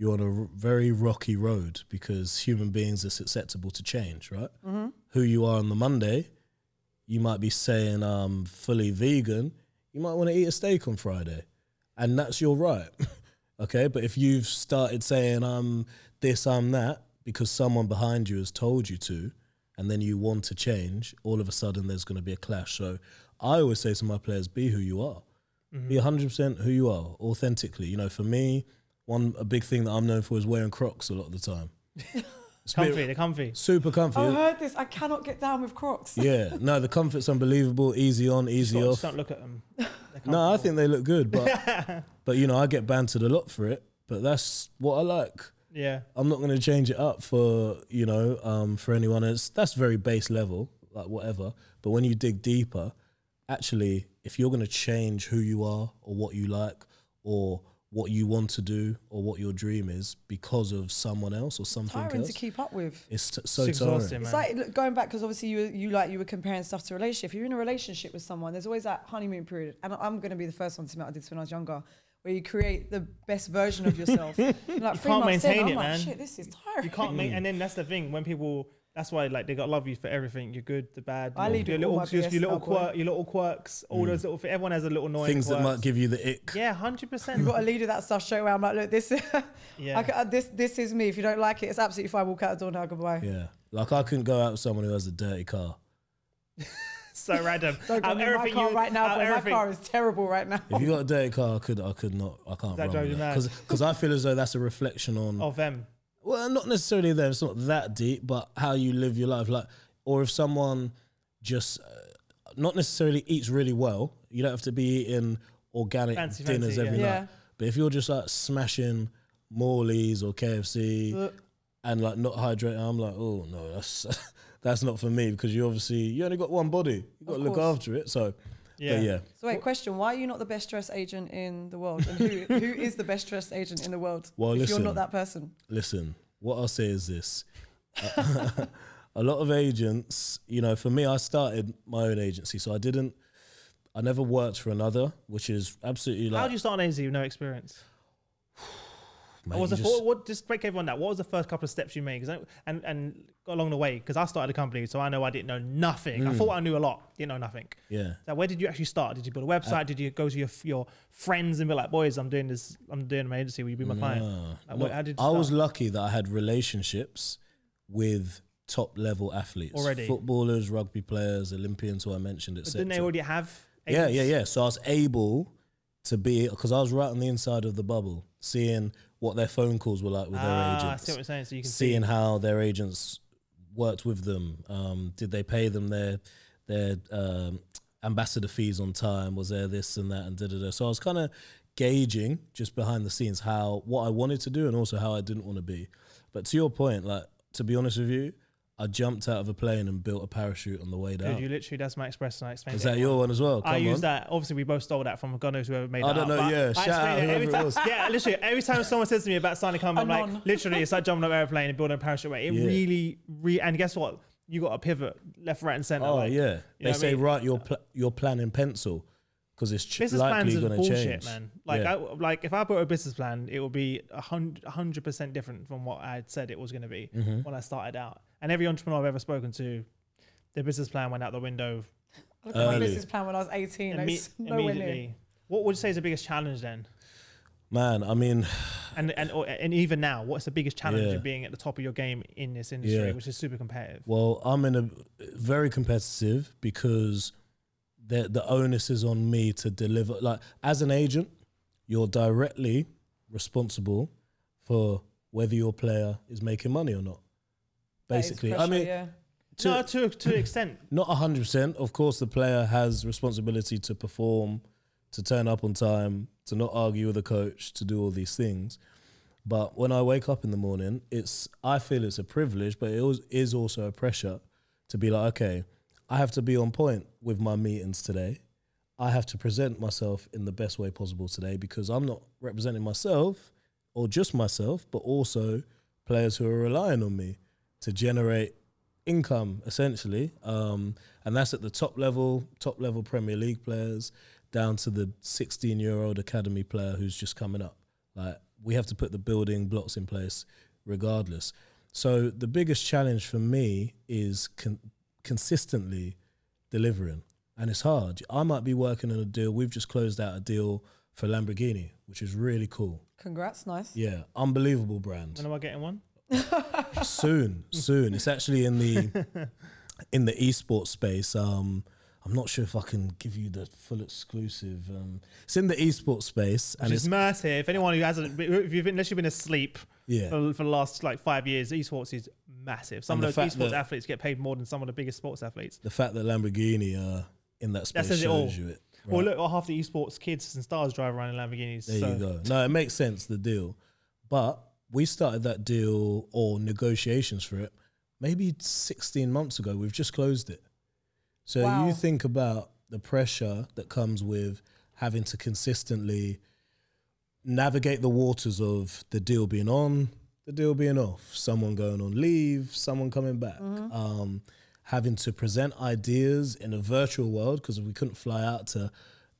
you're on a r- very rocky road because human beings are susceptible to change. Right? Mm-hmm. Who you are on the Monday, you might be saying I'm um fully vegan, you might want to eat a steak on Friday, and that's your right. okay, but if you've started saying I'm this, I'm that because someone behind you has told you to, and then you want to change, all of a sudden there's going to be a clash. So I always say to my players, be who you are. Be 100% who you are, authentically. You know, for me, one a big thing that I'm known for is wearing Crocs a lot of the time. It's a bit- Comfy, they're comfy. super comfy. I heard this. I cannot get down with Crocs. Yeah, no, the comfort's unbelievable. Easy on, easy Just off. don't look at them. No, I think they look good, but but you know, I get bantered a lot for it. But that's what I like. Yeah. I'm not going to change it up for you know um, for anyone else. That's very base level, like whatever. But when you dig deeper, actually, if you're going to change who you are or what you like or what you want to do or what your dream is because of someone else or something Tiring else, to keep up with. it's t- so It's tiring. exhausting, It's like look, going back because obviously you you like you were comparing stuff to relationship. If you're in a relationship with someone, there's always that honeymoon period, and I'm going to be the first one to admit I did this when I was younger, where you create the best version of yourself. And like three can't months in, maintain I'm it, like, man. Shit, this is tiring. You can't make, and then that's the thing when people. That's why, like, they got love you for everything. You're good, the bad. I your, lead your with all little, my your, your little BS, quirk, your little quirks, all those little. thi- Everyone has a little annoying Things that quirks. might give you the ick. Yeah, hundred You've percent. got a lead with that stuff straight away. I'm like, look, this, Yeah. I ca- uh, this, this is me. If you don't like it, it's absolutely fine. Walk out the door now. Goodbye. Yeah, like I couldn't go out with someone who has a dirty car. so random. Don't go Out near my everything car you- right now, out but my everything- car is terrible right now. If you got a dirty car, I could, I could not, I can't That run you that mad. because I feel as though that's a reflection on. of them. Well, not necessarily them. It's not that deep, but how you live your life. Like, or if someone just uh, not necessarily eats really well, you don't have to be eating organic Fancy, dinners fancy, every yeah. night. Yeah. But if you're just like smashing Morley's or KFC Ugh. and like not hydrating, I'm like, oh no, that's that's not for me because you obviously you only got one body. You got to look after it. So Yeah. yeah, yeah. So wait, question: Why are you not the best dressed agent in the world? And who who is the best dressed agent in the world? Well, if listen. you're not that person, listen, what I'll say is this. a lot of agents, you know, for me, I started my own agency, so I didn't, I never worked for another, which is absolutely like. How like. did you start an agency with no experience? Mate, What was the just- what, what? Just break everyone that. What was the first couple of steps you made? 'Cause I, and and got along the way because I started a company, so I know I didn't know nothing. Hmm. I thought I knew a lot, didn't know nothing. yeah. So where did you actually start? Did you build a website? did you go to your your friends and be like, boys, I'm doing this. I'm doing my agency. Will you be my client? Like, No, how did I was lucky that I had relationships with top level athletes, Already? footballers, rugby players, Olympians who I mentioned, etc. didn't they already have? Yeah, agents? yeah, yeah. So I was able to be because I was right on the inside of the bubble, seeing what their phone calls were like with Ah, their I agents. see what you're saying. So you can seeing see. how their agents worked with them. Um, did they pay them their their um, ambassador fees on time? Was there this and that and da da da? So I was kind of gauging just behind the scenes how what I wanted to do and also how I didn't want to be. But to your point, like to be honest with you, I jumped out of a plane and built a parachute on the way down. Dude, you literally that's my express and I explained. Is it that your one as well? Come I use on. that. Obviously, we both stole that from God knows whoever made that. I don't up, know, yeah, I shout out it every whoever it time. was. Yeah, literally, every time someone says to me about starting a company, I'm like, literally, it's like jumping off an airplane and building a parachute. Right? It Yeah. really, re- and guess what? You got a pivot left, right, and center. Oh like, yeah, they what I say mean? write your pl- your plan in pencil because it's ch- Business likely plans is going to bullshit, change. man. Like, Yeah. I, like if I put a business plan, it would be a hundred, a hundred percent different from what I had said it was going to be Mm-hmm. when I started out. And every entrepreneur I've ever spoken to, their business plan went out the window I looked at my Early. business plan when I was 18. imme- it's nowhere near. immediately. What would you say is the biggest challenge then? Man, I mean, And and or, and even now, what's the biggest challenge Yeah. of being at the top of your game in this industry, Yeah. which is super competitive? well, I'm in a very competitive because the the onus is on me to deliver. Like as an agent, you're directly responsible for whether your player is making money or not. That is Basically, I mean, yeah. to, no, to to an extent. not hundred percent. Of course, the player has responsibility to perform, to turn up on time, to not argue with the coach, to do all these things. But when I wake up in the morning, it's I feel it's a privilege, but it is also a pressure to be like, okay, I have to be on point with my meetings today. I have to present myself in the best way possible today because I'm not representing myself or just myself, but also players who are relying on me to generate income essentially. Um, and that's at the top level, top level Premier League players down to the 16 year old academy player who's just coming up. Like we have to put the building blocks in place regardless. So the biggest challenge for me is con- consistently delivering, and it's hard. I might be working on a deal. We've just closed out a deal for Lamborghini, which is really cool. Congrats, nice. Yeah, unbelievable brand. When am I getting one? Soon, soon. It's actually in the in the esports space. Um, I'm not sure if I can give you the full exclusive. Um, it's in the esports space, and it's massive. If anyone who hasn't, if you've unless you've been asleep yeah, for, for the last like five years, esports is massive. Some And of the those esports athletes get paid more than some of the biggest sports athletes. the fact that Lamborghini are in that space says it all. you it. Well, look, well, half the esports kids and stars drive around in Lamborghinis. There so you go. No, it makes sense the deal, but we started that deal or negotiations for it maybe 16 months ago. We've just closed it. So Wow. you think about the pressure that comes with having to consistently navigate the waters of the deal being on, the deal being off, someone going on leave, someone coming back, um, having to present ideas in a virtual world because we couldn't fly out to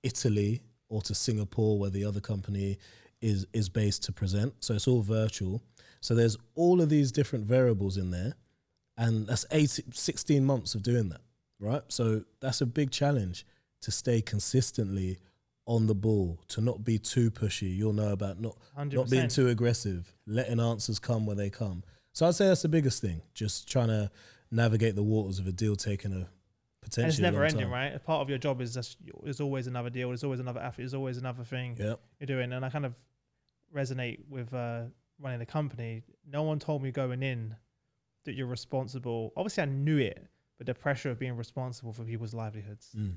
Italy or to Singapore where the other company is is based to present. So it's all virtual. So there's all of these different variables in there, and that's 18, 16 months of doing that, right? So that's a big challenge to stay consistently on the ball, to not be too pushy. You'll know about not not being too aggressive, letting answers come where they come. So I'd say that's the biggest thing, just trying to navigate the waters of a deal taking a And potentially it's never ending, time. right? A part of your job is just there's always another deal, there's always another athlete, there's always another thing Yeah, you're doing. And I kind of resonate with uh, running a company. No one told me going in that you're responsible. Obviously, I knew it, but the pressure of being responsible for people's livelihoods, Mm.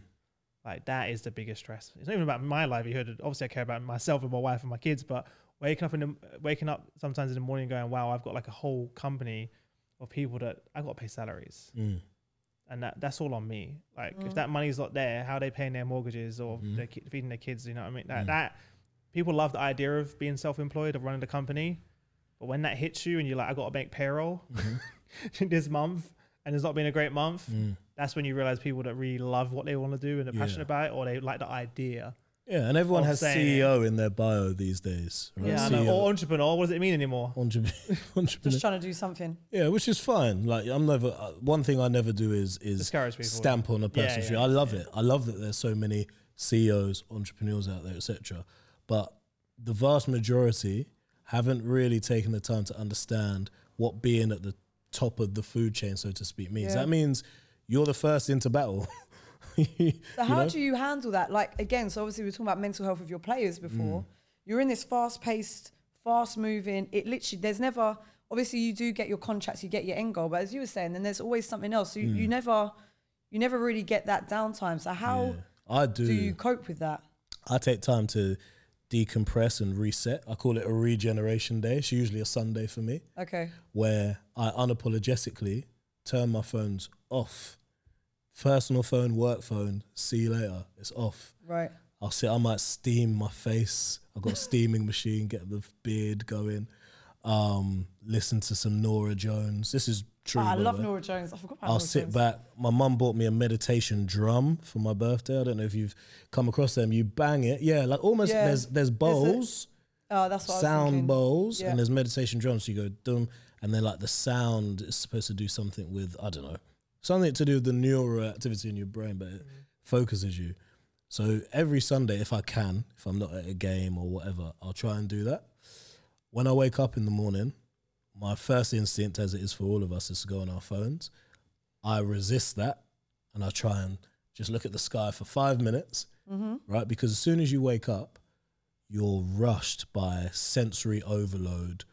like that is the biggest stress. It's not even about my livelihood. Obviously, I care about myself and my wife and my kids, but waking up in the waking up sometimes in the morning going, "Wow, I've got like a whole company of people that I've got to pay salaries." Mm. and that that's all on me. Like Mm. if that money's not there, how are they paying their mortgages or Mhm. they're feeding their kids? You know what I mean? That Mm. that people love the idea of being self-employed of running the company, but when that hits you and you're like, I got to make payroll this month, and it's not been a great month, Mm. that's when you realize people that really love what they want to do and they're Yeah. passionate about it, or they like the idea. Yeah, and everyone has saying it. CEO in their bio these days. Right? Yeah, I CEO, or entrepreneur. What does it mean anymore? entrepreneur. entrepreneur. Just trying to do something. Yeah, which is fine. Like I'm never. Uh, one thing I never do is is Discourage people. stamp on a Yeah, person's yeah, tree. I love it. I love that there's so many CEOs, entrepreneurs out there, etc. But the vast majority haven't really taken the time to understand what being at the top of the food chain, so to speak, means. Yeah. That means you're the first into battle. So how know? do you handle that? Like again, so obviously we were talking about mental health of your players before. Mm. You're in this fast-paced, fast-moving. It literally there's never. Obviously, you do get your contracts, you get your end goal, but as you were saying, then there's always something else. So you, you never, you never really get that downtime. So how Mm. Yeah. I do. do you cope with that? I take time to decompress and reset. I call it a regeneration day. It's usually a Sunday for me. Okay. where I unapologetically turn my phones off. Personal phone, work phone, see you later. It's off. Right. I'll sit, I might steam my face. I've got a steaming machine, get the beard going. Um, listen to some Norah Jones. This is true. Ah, I love. Norah Jones. I forgot about I'll Norah sit Jones. back. My mum bought me a meditation drum for my birthday. I don't know if you've come across them. You bang it. Yeah, like almost Yeah. there's there's bowls Oh, that's what I was sound bowls Yeah. and there's meditation drums. So you go dum, and then like the sound is supposed to do something with I don't know something to do with the neural activity in your brain, but it focuses you. So every Sunday, if I can, if I'm not at a game or whatever, I'll try and do that. When I wake up in the morning, my first instinct, as it is for all of us, is to go on our phones. I resist that, and I try and just look at the sky for five minutes, mm-hmm. right? Because as soon as you wake up, you're rushed by sensory overload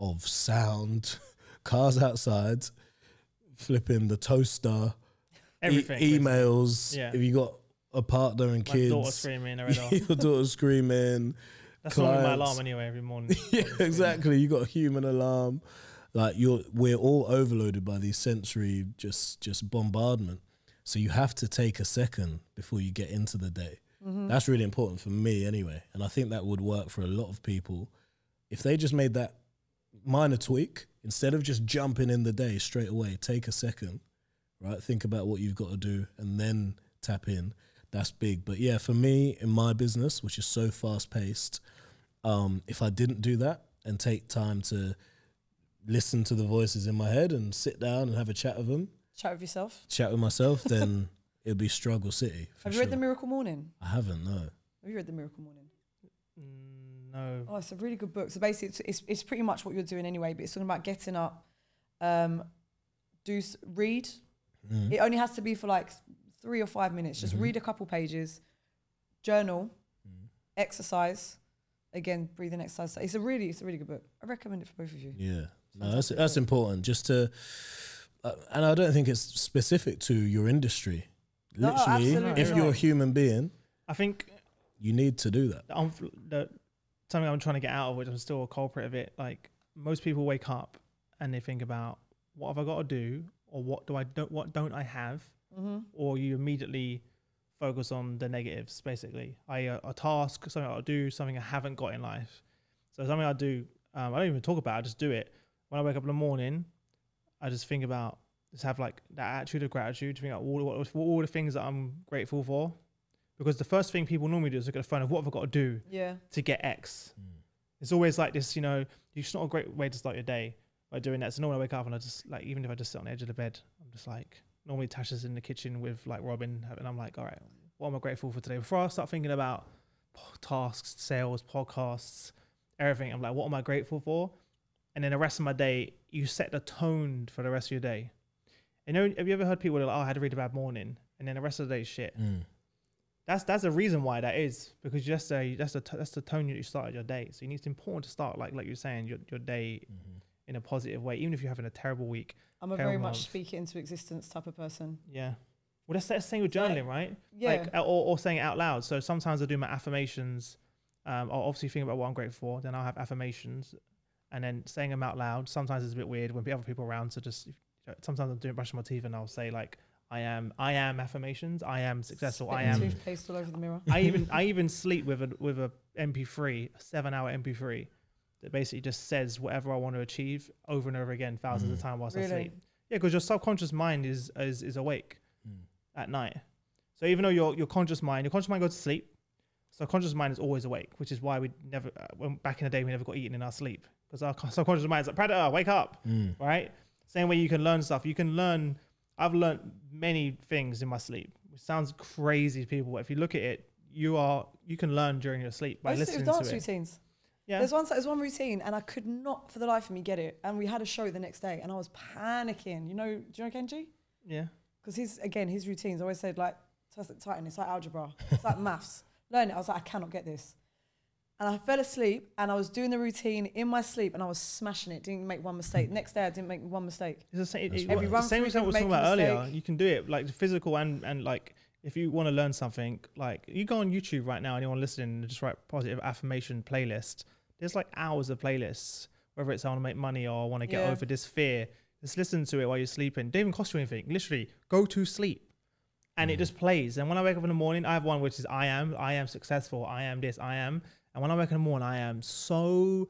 of sound, cars outside, flipping the toaster, e- Everything. basically. emails. Yeah. If you got a partner and My kids, daughter screaming her head off. your daughter screaming. That's normally my alarm anyway every morning. yeah, exactly. You got a human alarm. Like you're, we're all overloaded by these sensory just just bombardment. So you have to take a second before you get into the day. Mm-hmm. That's really important for me anyway, and I think that would work for a lot of people if they just made that minor tweak instead of just jumping in the day straight away. Take a second, right? Think about what you've got to do, and then tap in. That's big. But yeah, for me in my business, which is so fast paced, um, if I didn't do that and take time to listen to the voices in my head and sit down and have a chat with them, Chat with yourself. chat with myself, then it'd be struggle city. for Have you read The. Miracle Morning? I haven't. No. Have you read The Miracle Morning? Mm, no. Oh, it's a really good book. So basically, it's, it's, it's pretty much what you're doing anyway, but it's talking about getting up, um, do read. Mm. It only has to be for like three or five minutes. Just Mhm. read a couple pages, journal, Mm. exercise. Again, breathing exercise. It's a really, it's a really good book. I recommend it for both of you. Yeah, no, that's that's book. important. Just to, uh, and I don't think it's specific to your industry. No, Literally, absolutely if you're a human being, I think you need to do that. the, unf- the something I'm trying to get out of, which I'm still a culprit of it. Like most people wake up and they think about what have I got to do, or what do I don't what don't I have, Mm-hmm. or you immediately focus on the negatives. Basically, I uh, a task, something I'll do, something I haven't got in life. So something I do, um, I don't even talk about. I just do it. When I wake up in the morning, I just think about just have like that attitude of gratitude. To think about all what, all the things that I'm grateful for. Because the first thing people normally do is look at the phone of what have I got to do Yeah. to get X. It's always like this, you know, it's not a great way to start your day by doing that. So normally I wake up and I just like, even if I just sit on the edge of the bed, I'm just like, normally Tasha's in the kitchen with like Robin, and I'm like, all right, what am I grateful for today? Before I start thinking about tasks, sales, podcasts, everything, I'm like, what am I grateful for? And then the rest of my day, you set the tone for the rest of your day. You know, have you ever heard people that are like, oh, I had to read a really bad morning, and then the rest of the day is shit. Mm. That's that's the reason why that is because you just say that's the t- that's the tone you started your day. So it's important to start like like you're saying your your day Mhm. In a positive way, even if you're having a terrible week. I'm a very much speak it into existence type of person. Yeah. Well, that's the same with Like, journaling, right? Yeah. Like uh, or, or saying it out loud. So sometimes I do my affirmations. Um, I'll obviously think about what I'm grateful for. Then I'll have affirmations, and then saying them out loud. Sometimes it's a bit weird when other people around. So just sometimes I'm doing brushing my teeth and I'll say like, I am I am affirmations. I am successful. I am toothpaste all over the mirror. I even I even sleep with a with a MP3, a seven hour MP3 that basically just says whatever I want to achieve over and over again, thousands of Mm. times whilst I sleep. Yeah, because your subconscious mind is is is awake Mm. at night. So even though your your conscious mind, your conscious mind goes to sleep, subconscious mind is always awake, which is why we never uh, when back in the day we never got eaten in our sleep because our subconscious mind is like predator, wake up, Mm. right? Same way you can learn stuff. You can learn. I've learned many things in my sleep. Which sounds crazy to people, but if you look at it, you are you can learn during your sleep by I used to do listening dance to it. routines. Yeah, There's one there's one routine and I could not for the life of me get it. And we had a show the next day and I was panicking. You know, do you know Kenji? yeah. Because his again, his routines always said like Titan, it's like algebra. It's like maths. Learn it. I was like, I cannot get this. And I fell asleep and I was doing the routine in my sleep and I was smashing it. Didn't make one mistake. Next day I didn't make one mistake. It's the same. It, it, Every the run same what I was talking about earlier. You can do it like physical and and like if you want to learn something, like you go on YouTube right now, anyone listening, and just write positive affirmation playlist. There's like hours of playlists. Whether it's I want to make money or I want to get Yeah. over this fear, just listen to it while you're sleeping. Don't even cost you anything. Literally, go to sleep, and it Mm. just plays. And when I wake up in the morning, I have one which is I am, I am successful, I am this, I am. And when I wake up in the morning, I am so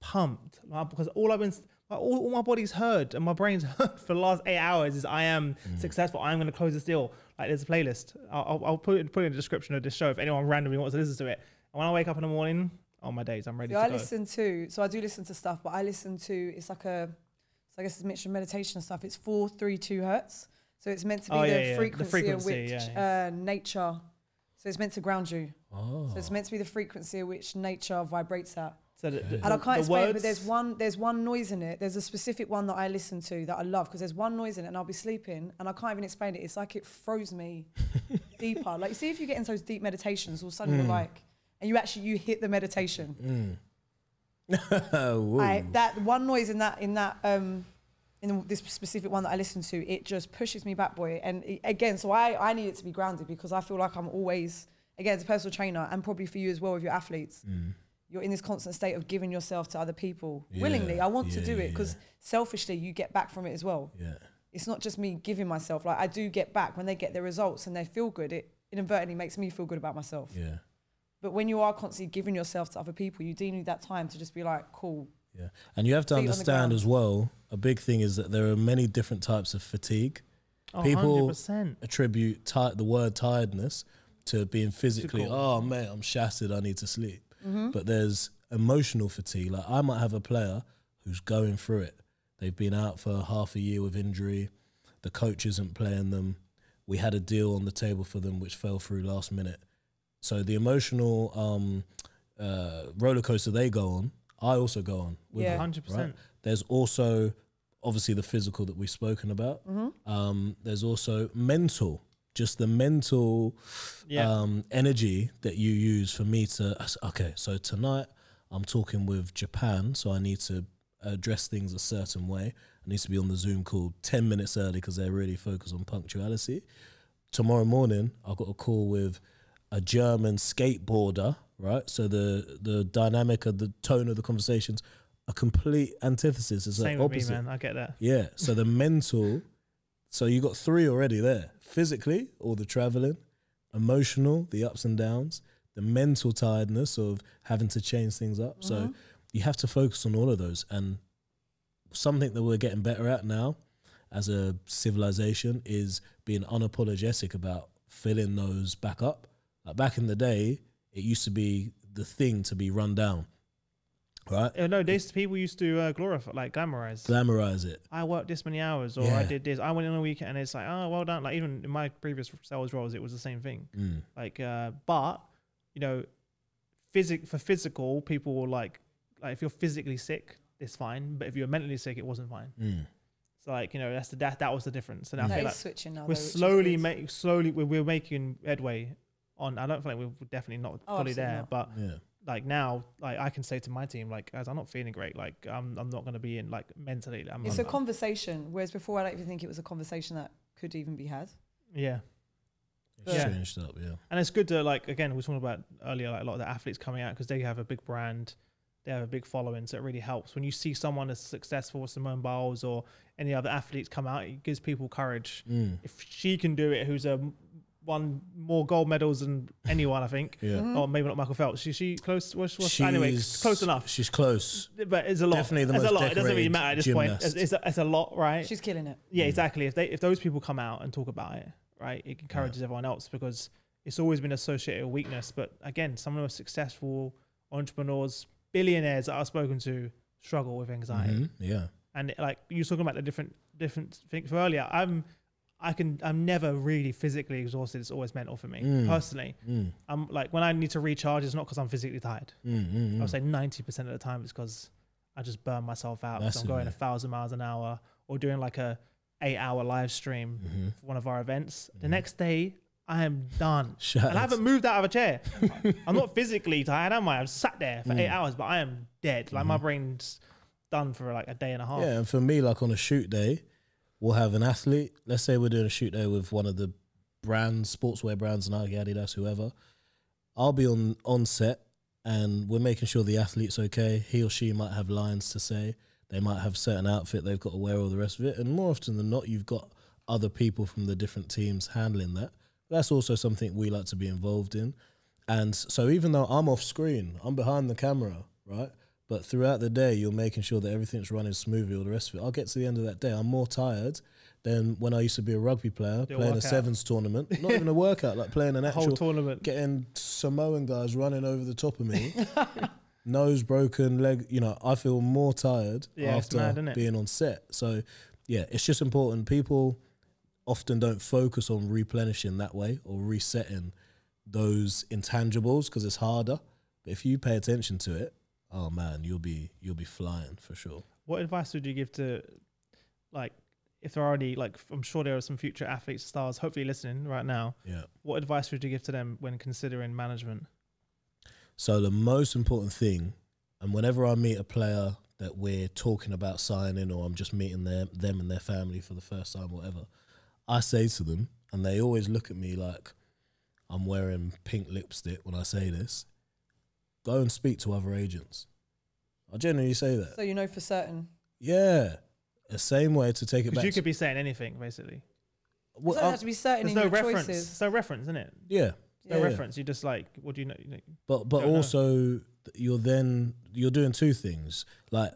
pumped because all I've been, all, all my body's heard and my brain's heard for the last eight hours is I am successful. I'm going to close this deal. Like there's a playlist. I'll, I'll, I'll put it put it in the description of this show if anyone randomly wants to listen to it. And when I wake up in the morning, oh my days, I'm ready Yeah, to I go. listen to so I do listen to stuff, but I listen to it's like a so I guess it's a mixture of meditation and stuff. It's four three two hertz. So it's meant to be Oh, the, yeah, yeah, the frequency frequency, of which yeah, Uh, nature. So it's meant to ground you. Oh. So it's meant to be the frequency at which nature vibrates at. So the, the, And I can't explain it, but there's one there's one noise in it. There's a specific one that I listen to that I love because there's one noise in it and I'll be sleeping and I can't even explain it. It's like it froze me deeper. Like see if you get into those deep meditations, all of a sudden Mm. you're like and you actually you hit the meditation. Mm. I, that one noise in that in that um in this specific one that I listen to, it just pushes me back, boy. And it- again, so I I need it to be grounded because I feel like I'm always again as a personal trainer and probably for you as well with your athletes. Mm. You're in this constant state of giving yourself to other people Yeah, willingly. I want to yeah, do it yeah, because selfishly you get back from it as well. yeah. It's not just me giving myself. Like I do get back when they get their results and they feel good. It inadvertently makes me feel good about myself. Yeah. But when you are constantly giving yourself to other people, you do need that time to just be like, cool. Yeah. And you have to Feet understand as well, a big thing is that there are many different types of fatigue. oh, people- 100%. Attribute ti- the word tiredness to being physically, Physical. oh, mate, I'm shattered, I need to sleep. Mm-hmm. But there's emotional fatigue. Like I might have a player who's going through it. They've been out for half a year with injury. The coach isn't playing them. we had a deal on the table for them which fell through last minute. So the emotional um, uh, roller coaster they go on, I also go on. With Yeah. them, Hundred right? percent. There's also obviously the physical that we've spoken about. Mm-hmm. Um, there's also mental, just the mental Yeah. um, energy that you use for me to. Okay, so tonight I'm talking with Japan, so I need to address things a certain way. I need to be on the Zoom call 10 minutes early because they're really focused on punctuality. Tomorrow morning, I've got a call with a German skateboarder, right? So the the dynamic of the tone of the conversations, a complete antithesis. It's Same the with me, man. I get that. Yeah. So the mental, so you got three already there. Physically, all the traveling, emotional, the ups and downs, the mental tiredness of having to change things up. So mm-hmm. you have to focus on all of those. And something that we're getting better at now as a civilization is being unapologetic about filling those back up. Like back in the day, it used to be the thing to be run down, right? Uh, no, these people used to uh, glorify, like glamorize. Glamorize it. I worked this many hours, or I did this. I went on a weekend, and it's like, oh, well done. Like even in my previous sales roles, it was the same thing. Mm. Like, uh, but you know, physic for physical, people will like, like if you're physically sick, it's fine. But if you're mentally sick, it wasn't fine. Mm. So like, you know, that's the that that was the difference. And I That feel like switching now. we're though, slowly good. make slowly we're, we're making headway on. I don't feel like we're definitely not Oh, fully there, not. but Yeah. Like now, like I can say to my team, like as I'm not feeling great, like I'm I'm not gonna be in like mentally. I'm, It's I'm, a conversation, whereas before I don't even think it was a conversation that could even be had. yeah. It's Yeah. changed up, yeah. And it's good to like again we were talking about earlier like a lot of the athletes coming out because they have a big brand, they have a big following, so it really helps when you see someone as successful as Simone Biles or any other athletes come out. It gives people courage. Mm. If she can do it, who's a m- won more gold medals than anyone, I think. Yeah. Mm-hmm. Or maybe not Michael Phelps. She she close. What's, what's, anyway, She's- close enough. She's close. But it's a lot. Definitely the it's most a lot. It doesn't really matter at this point. It's, it's, a, it's a lot, right? She's killing it. Yeah, Mm. exactly. If they if those people come out and talk about it, right, it encourages everyone else because it's always been associated with weakness. But again, some of the most successful entrepreneurs, billionaires that I've spoken to struggle with anxiety. Mhm, Yeah. And like you were talking about the different different things earlier, I'm I can I'm never really physically exhausted. It's always mental for me Mm. personally. Mm. I'm like when I need to recharge, it's not because I'm physically tired. Mm, mm, I would mm. say ninety percent of the time it's because I just burn myself out because I'm going a thousand miles an hour or doing like a eight hour live stream Mhm. for one of our events. The Mhm. next day I am done. Shattered. And I haven't moved out of a chair. I'm not physically tired, am I? I've sat there for eight Mm. hours, but I am dead. Like my brain's done for like a day and a half. Yeah, and for me, like on a shoot day, we'll have an athlete. Let's say we're doing a shoot day with one of the brands, sportswear brands, Nike, Adidas, whoever. I'll be on on set, and we're making sure the athlete's okay. He or she might have lines to say. They might have certain outfit they've got to wear, all the rest of it. And more often than not, you've got other people from the different teams handling that. That's also something we like to be involved in. And so even though I'm off screen, I'm behind the camera, right? But throughout the day, you're making sure that everything's running smoothly, all the rest of it. I'll get to the end of that day, I'm more tired than when I used to be a rugby player, Do playing a workout. sevens tournament. Not even a workout, like playing an The whole actual, tournament. getting Samoan guys running over the top of me, nose broken, leg. You know, I feel more tired Yeah, after mad, being on set. So, yeah, it's just important. People often don't focus on replenishing that way or resetting those intangibles because it's harder. But if you pay attention to it, oh man, you'll be you'll be flying for sure. What advice would you give to, like, if there are any, like, I'm sure there are some future athletes, stars, hopefully listening right now. Yeah. What advice would you give to them when considering management? So the most important thing, and whenever I meet a player that we're talking about signing, or I'm just meeting them, them and their family for the first time, whatever, I say to them, and they always look at me like I'm wearing pink lipstick when I say this. Go and speak to other agents. I genuinely say that. So you know for certain. Yeah, the same way to take it Because back. you could be saying anything, basically. It well, doesn't I- have to be certain There's in no your reference. choices. There's no reference, isn't it? yeah, No Yeah, yeah. reference. You just like, what do you know? You know But but Don't know. also you're then you're doing two things. Like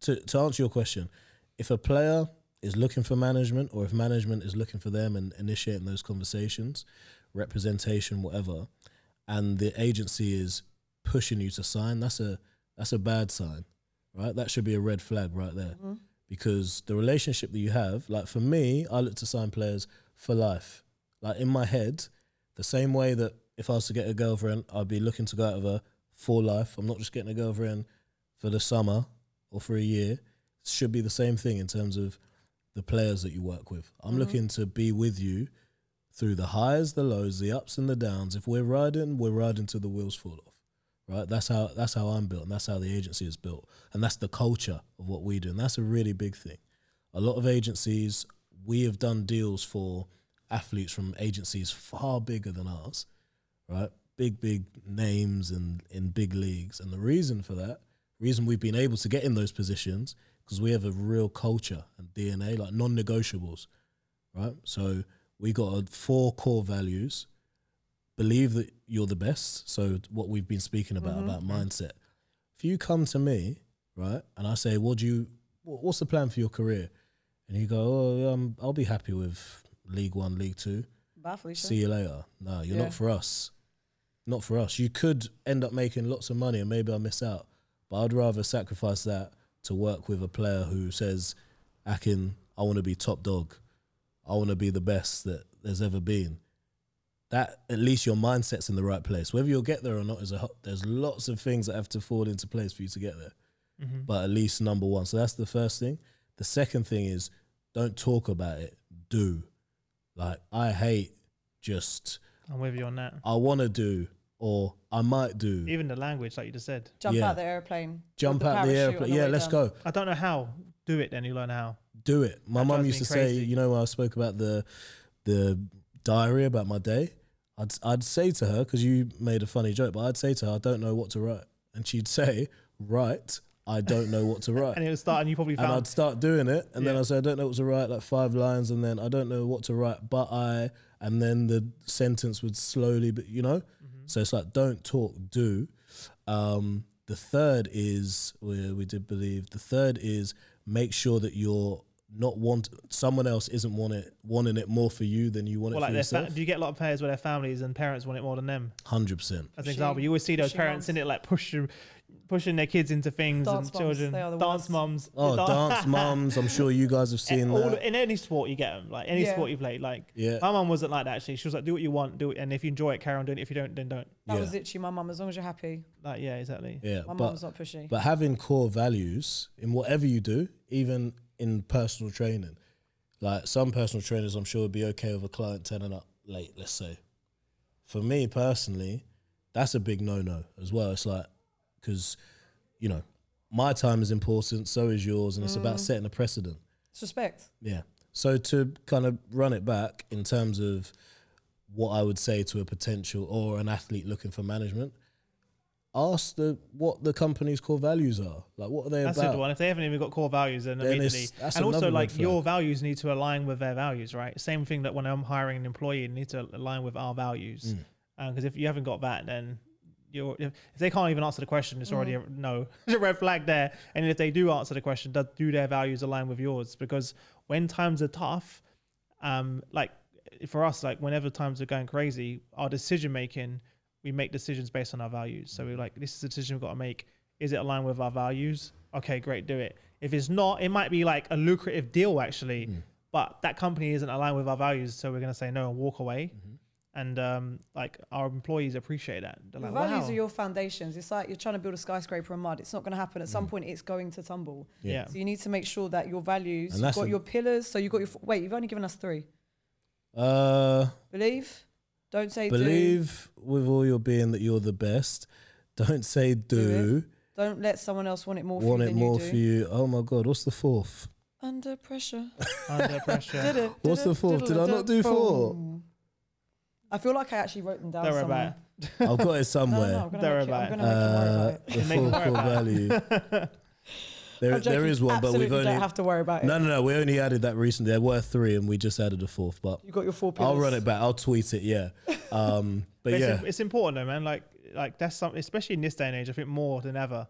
to to answer your question, if a player is looking for management or if management is looking for them and initiating those conversations, representation, whatever, and the agency is pushing you to sign, that's a that's a bad sign. Right? That should be a red flag right there. Because the relationship that you have, like for me, I look to sign players for life. Like in my head, the same way that if I was to get a girlfriend, I'd be looking to go out of her for life. I'm not just getting a girlfriend for the summer or for a year. It should be the same thing in terms of the players that you work with. I'm Mhm. looking to be with you through the highs, the lows, the ups and the downs. If we're riding, we're riding till the wheels fall off. Right? That's how that's how I'm built and that's how the agency is built. And that's the culture of what we do. And that's a really big thing. A lot of agencies, we have done deals for athletes from agencies far bigger than ours, right? Big, big names and in big leagues. And the reason for that, reason we've been able to get in those positions, because we have a real culture and DNA, like non-negotiables, right? So we got four core values. Believe that you're the best. So what we've been speaking about Mhm. about mindset. If you come to me, right, and I say, "What do you? What's the plan for your career?" and you go, "Oh, um, I'll be happy with League One, League Two. Bye, Felicia. See you later." No, you're Yeah. not for us. Not for us. You could end up making lots of money, and maybe I'll miss out. But I'd rather sacrifice that to work with a player who says, "Akin, I want to be top dog. I want to be the best that there's ever been." That at least your mindset's in the right place. Whether you'll get there or not is a there's lots of things that have to fall into place for you to get there Mm-hmm. but at least number one. So that's the first thing. The second thing is don't talk about it, do. Like I hate just I'm with you on that. I want to do or I might do. Even the language, like you just said. Jump Yeah. out the airplane. Jump build out the airplane. the Yeah, let's down. go. I don't know how. Do it, then you learn how. Do it. My That mum used me to say, you know, when I spoke about the the diary about my day, I'd I'd say to her because you made a funny joke, but I'd say to her, I don't know what to write, and she'd say, "Write, I don't know what to write." And it would start, and you probably and I'd start doing it, and then Yeah. I say I don't know what to write, like five lines, and then I don't know what to write, but I, and then the sentence would slowly, but you know, Mm-hmm. so it's like don't talk, do. Um, the third is where we did believe. The third is make sure that you're not want someone else isn't want it wanting it more for you than you want Well, it like for their fa- yourself. do you get a lot of players where their families and parents want it more than them? Hundred percent. As an Pushing- example, you always see those parents mums. in it like pushing, pushing their kids into things Dance and mums, children. the dance moms. Oh, dance moms! I'm sure you guys have seen all, that. in any sport you get them. Like any Yeah. sport you play. Like Yeah, my mum wasn't like that actually. She was like, do what you want, do it, and if you enjoy it, carry on doing it. If you don't, then don't. That yeah, was literally my mum. As long as you're happy, Like yeah, exactly. yeah. my but mum's not pushy. But having core values in whatever you do, even in personal training, like some personal trainers, I'm sure would be okay with a client turning up late, let's say. For me personally, that's a big no no as well. It's like, because, you know, my time is important, so is yours, and it's Mm. about setting a precedent. It's respect. Yeah. So to kind of run it back in terms of what I would say to a potential or an athlete looking for management, ask the what the company's core values are. Like what are they That's a about? good one. If they haven't even got core values, then, Then immediately, and also like flag. your values need to align with their values, right? Same thing that when I'm hiring an employee, it needs to align with our values. Mm. Because if you haven't got that, then you're if, if they can't even answer the question, it's already Mm. a no. There's a red flag there. And if they do answer the question, do, do their values align with yours? Because when times are tough, um, like for us, like whenever times are going crazy, our decision making, we make decisions based on our values. So we're like, this is a decision we've got to make. Is it aligned with our values? Okay, great, do it. If it's not, it might be like a lucrative deal actually, Mm. but that company isn't aligned with our values, so we're gonna say no and walk away. Mhm. And um, like our employees appreciate that. They're Your like, values wow. are your foundations. It's like you're trying to build a skyscraper in mud. It's not going to happen. At some point, it's going to tumble. yeah. So you need to make sure that your values, you've got your pillars. So you've got your, f- wait, you've only given us three. Uh, Believe, don't say do, believe with all your being that you're the best. Don't say do. don't let someone else want it more want for you it than more you do. for you. Oh my God, what's the fourth? Under pressure. under pressure. Did it, What's did the fourth? Did I not do four? I feel like I actually wrote them down Don't worry somewhere. I've got it No, no, somewhere. no, I'm gonna Don't make, you, worry I'm gonna make you worry Uh, about it. the Make me full worry core value. There, I'm joking. is one, but we've Absolutely only don't have to worry about it. no, no, no. We only added that recently. There were three, and we just added a fourth. But You got your four pillars. I'll run it back. I'll tweet it. Yeah. Um, but But yeah, it's, it's important though, man. Like, like that's something, especially in this day and age. I think more than ever.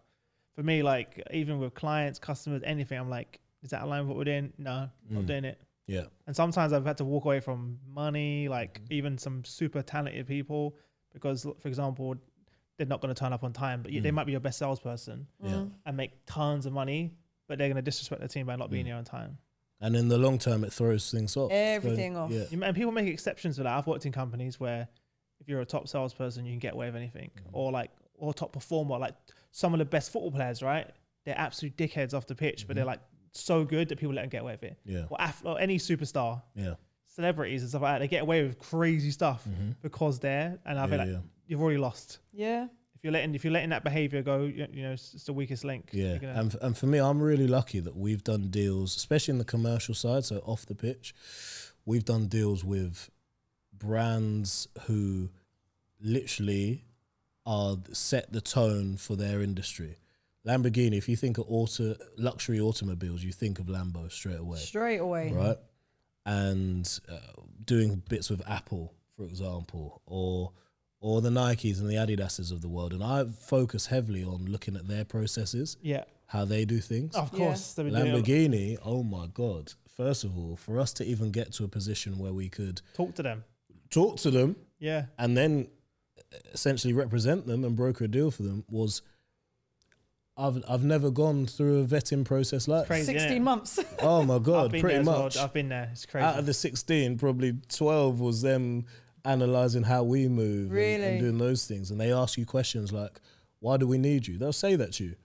For me, like even with clients, customers, anything, I'm like, is that aligned with what we're doing? No, not Mm. doing it. yeah, And sometimes I've had to walk away from money, like even some super talented people, because, for example, they're not going to turn up on time, but you they Mm. might be your best salesperson yeah. Mm. and make tons of money, but they're going to disrespect the team by not being Mm. here on time. and in the long term, it throws things off. Everything So, off. Yeah, And people make exceptions for that. I've worked in companies where if you're a top salesperson, you can get away with anything, Mm. or like or top performer, like some of the best football players, right? They're absolute dickheads off the pitch, but they're Mm-hmm. like so good that people let them get away with it. yeah, Or, af- or any superstar, yeah. celebrities and stuff like that, they get away with crazy stuff because they're. And I Mm-hmm. Yeah, feel like yeah. You've already lost. Yeah. If you're letting if you're letting that behavior go, you, you know, it's, it's the weakest link. Yeah, and, f- and for me, I'm really lucky that we've done deals, especially in the commercial side, so off the pitch, we've done deals with brands who literally are set the tone for their industry. Lamborghini, if you think of auto luxury automobiles, you think of Lambo straight away, Straight away. right? And uh, doing bits with Apple, for example, or or the Nikes and the Adidases of the world, and I focus heavily on looking at their processes yeah, how they do things. of course. they've been doing it. Lamborghini, oh my God. First of all, for us to even get to a position where we could Talk to them. talk to them Yeah, and then uh, essentially represent them and broker a deal for them was I've I've never gone through a vetting process like. Crazy. 16 months. Oh my God, pretty there as well. much. I've been there. It's crazy. Out of the 16, probably 12 was them analyzing how we move and- Really? and, doing those things. And they ask you questions like, why do we need you? They'll say that to you.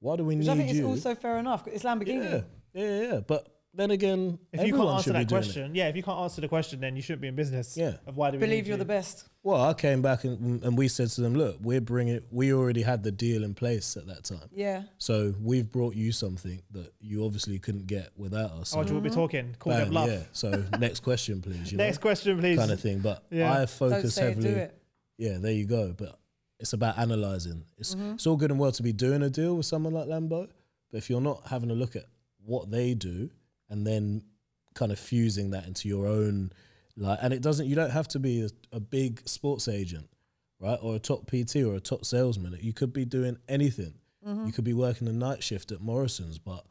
Why do we Which need I think is you? also fair enough. It's Lamborghini. yeah, yeah, yeah. But then again, if you can't answer that doing it. question, yeah, if you can't answer the question, then you shouldn't be in business. Yeah. Of why do we Believe you're you? the best. Well, I came back and, and we said to them, look, we're bringing, we already had the deal in place at that time. Yeah. So we've brought you something that you obviously couldn't get without us. Oh, So do you want be talking? Call bang, them bluff. yeah. So next question, please. You know, Next question, please. kind of thing. But Yeah. I Don't focus say it, heavily. do it. Yeah, there you go. But it's about analyzing. It's Mm-hmm. it's all good and well to be doing a deal with someone like Lambo, but if you're not having a look at what they do and then kind of fusing that into your own like, and it doesn't. You don't have to be a, a big sports agent, right, or a top PT or a top salesman. You could be doing anything. Mm-hmm. You could be working a night shift at Morrison's, but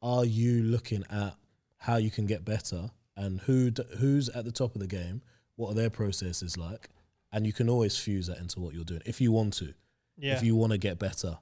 are you looking at how you can get better and who d- who's at the top of the game? What are their processes like? And you can always fuse that into what you're doing if you want to. Yeah. If you want to get better,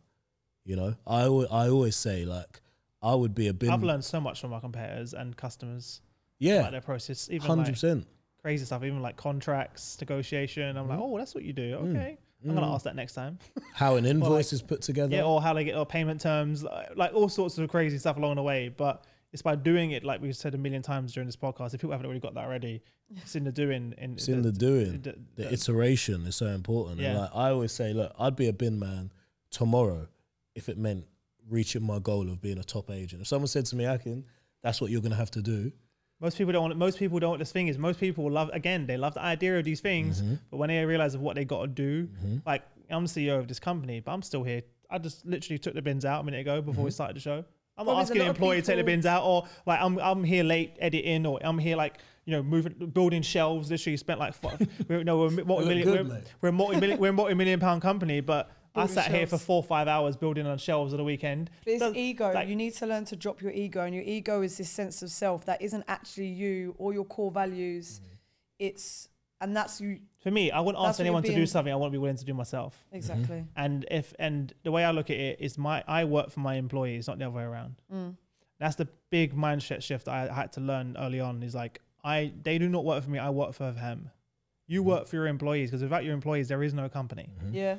you know. I al- I always say like I would be a bin. I've learned so much from our competitors and customers yeah, about their process, even hundred like percent. crazy stuff, even like contracts, negotiation. I'm like, Mm. oh, that's what you do. Okay. I'm gonna ask that next time. How an invoice is put together. Yeah, or how they get or payment terms, like, like all sorts of crazy stuff along the way. But it's by doing it, like we've said a million times during this podcast. If people haven't already got that already, it's in the doing. In It's in the doing. the- the the- iteration is so important. And Yeah. like I always say, look, I'd be a bin man tomorrow if it meant reaching my goal of being a top agent. If someone said to me, Akin, that's what you're gonna have to do. Most people don't. want Most people don't. This thing is, most people love. Again, they love the idea of these things, Mm-hmm. but when they realize of what they got to do, like I'm CEO of this company, but I'm still here. I just literally took the bins out a minute ago before we Mm-hmm. started the show. I'm But not asking the lot of employee to take the bins out, or like I'm I'm here late editing, or I'm here like you know moving, building shelves. Literally spent like five, we're, no, we're multi-million, good, we're, mate. we're a multi-million, we're a multi-million pound company, but I Building sat here for four or five hours building on shelves at the weekend. But it's Does- ego. like- you need to learn to drop your ego, and your ego is this sense of self that isn't actually you or your core values. Mm-hmm. It's and that's you For me, I wouldn't ask anyone to do something I won't be willing to do myself. exactly. And if and the way I look at it is my I work for my employees, not the other way around. Mm. That's the big mindset shift I had to learn early on. Is like I they do not work for me. I work for them. You work for your employees because without your employees, there is no company. Yeah.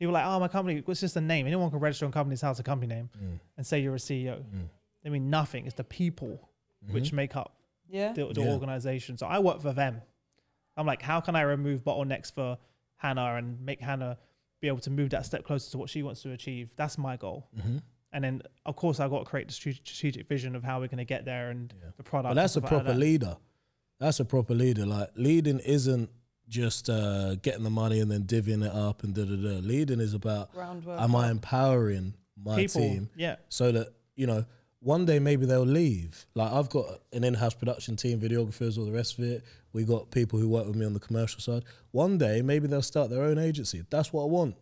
People are like, oh, my company. It's just a name. Anyone can register on Companies House a company name Mm. and say you're a CEO. They mean nothing. It's the people which make up Yeah. the, the Yeah. organization. So I work for them. I'm like, how can I remove bottlenecks for Hannah and make Hannah be able to move that step closer to what she wants to achieve? That's my goal. Mm-hmm. And then, of course, I've got to create the strategic vision of how we're going to get there and the product. But that's a and stuff like proper that. leader. That's a proper leader. Like leading isn't just uh, getting the money and then divvying it up and da da da. Leading is about am I empowering my People, team yeah. so that you know one day maybe they'll leave. Like I've got an in-house production team, videographers, all the rest of it. We got people who work with me on the commercial side. One day maybe they'll start their own agency. That's what I want.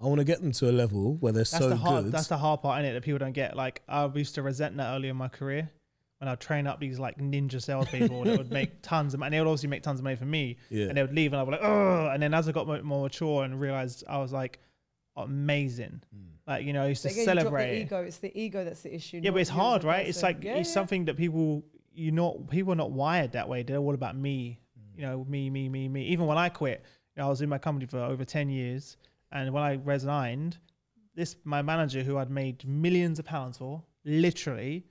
I want to get them to a level where they're That's so the hard. good. That's the hard part in it that people don't get. Like I used to resent that early in my career when I'd train up these like ninja salespeople that would make tons of money. And they would obviously make tons of money for me. Yeah. And they would leave, and I'd be like, oh. And then as I got more, more mature and realized I was like, amazing. Mm. Like you know, I used to again, celebrate. the ego. It's the ego that's the issue. Yeah, but it's you as a hard, right? It's like Yeah, it's yeah. something that people you know people are not wired that way. They're all about me. You know, me, me, me, me. Even when I quit, you know, I was in my company for over ten years, and when I resigned, this my manager who I'd made millions of pounds for, literally,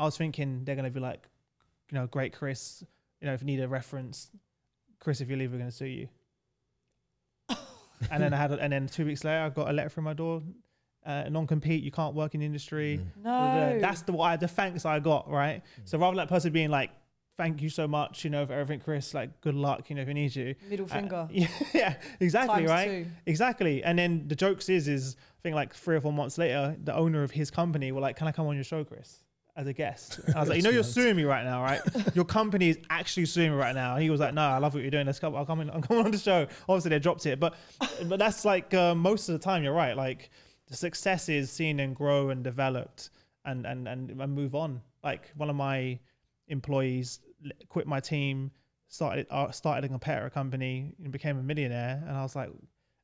I was thinking they're gonna be like, you know, great Chris. You know, if you need a reference, Chris, if you leave, we're gonna sue you. and then I had, a, and then two weeks later, I got a letter from my door, uh, non-compete. You can't work in the industry. No. That's the why the thanks I got, right? So rather than that person being like, "Thank you so much," you know, for everything, Chris. Like, good luck, you know, if we need you. middle Uh, finger. yeah, yeah, exactly, Times right? two. Exactly. And then the jokes is, is I think like three or four months later, the owner of his company were like, "Can I come on your show, Chris?" As a guest, I was like, "You know, you're suing me right now, right? your company is actually suing me right now." And he was like, "No, I love what you're doing. Let's come. I'll come in. I'm coming on the show." Obviously, they dropped it, but but that's like uh, most of the time. You're right. Like the success is seen and grow and developed and and and, and move on. Like one of my employees quit my team, started uh, started a competitor company, and became a millionaire. And I was like,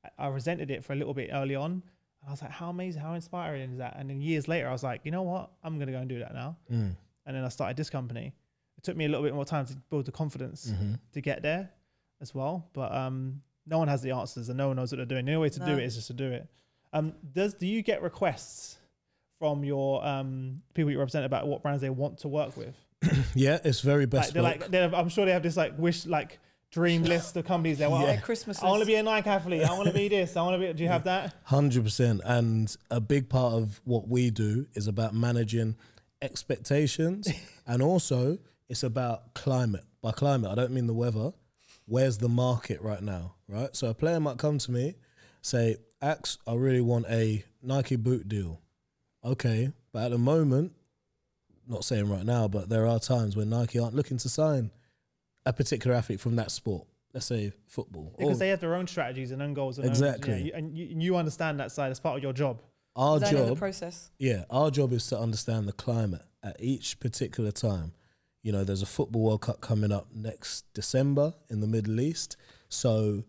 I- I resented it for a little bit early on. And I was like, how amazing, how inspiring is that? And then years later, I was like, you know what, I'm gonna go and do that now. Mm. And then I started this company. It took me a little bit more time to build the confidence Mm-hmm. to get there as well. But um, no one has the answers and no one knows what they're doing. The only way to do it is just to do it. Um, does do you get requests from your um, people you represent about what brands they want to work with? Yeah, it's very Like best. they're like, they're, I'm sure they have this like wish like dream list of companies want. Their "Oh, Christmas I want to be a Nike athlete. I want to be this. I want to be. Do you have that? Hundred percent, and a big part of what we do is about managing expectations, and also it's about climate. By climate, I don't mean the weather. Where's the market right now? Right. So a player might come to me, say, "Ax, I really want a Nike boot deal." Okay, but at the moment, not saying right now, but there are times when Nike aren't looking to sign a particular athlete from that sport. Let's say football. Because Or they have their own strategies and own goals. And own- Exactly. yeah, you- and you, you understand that side as part of your job. our They know the job process. Yeah, our job is to understand the climate at each particular time. You know, there's a football World Cup coming up next December in the Middle East. So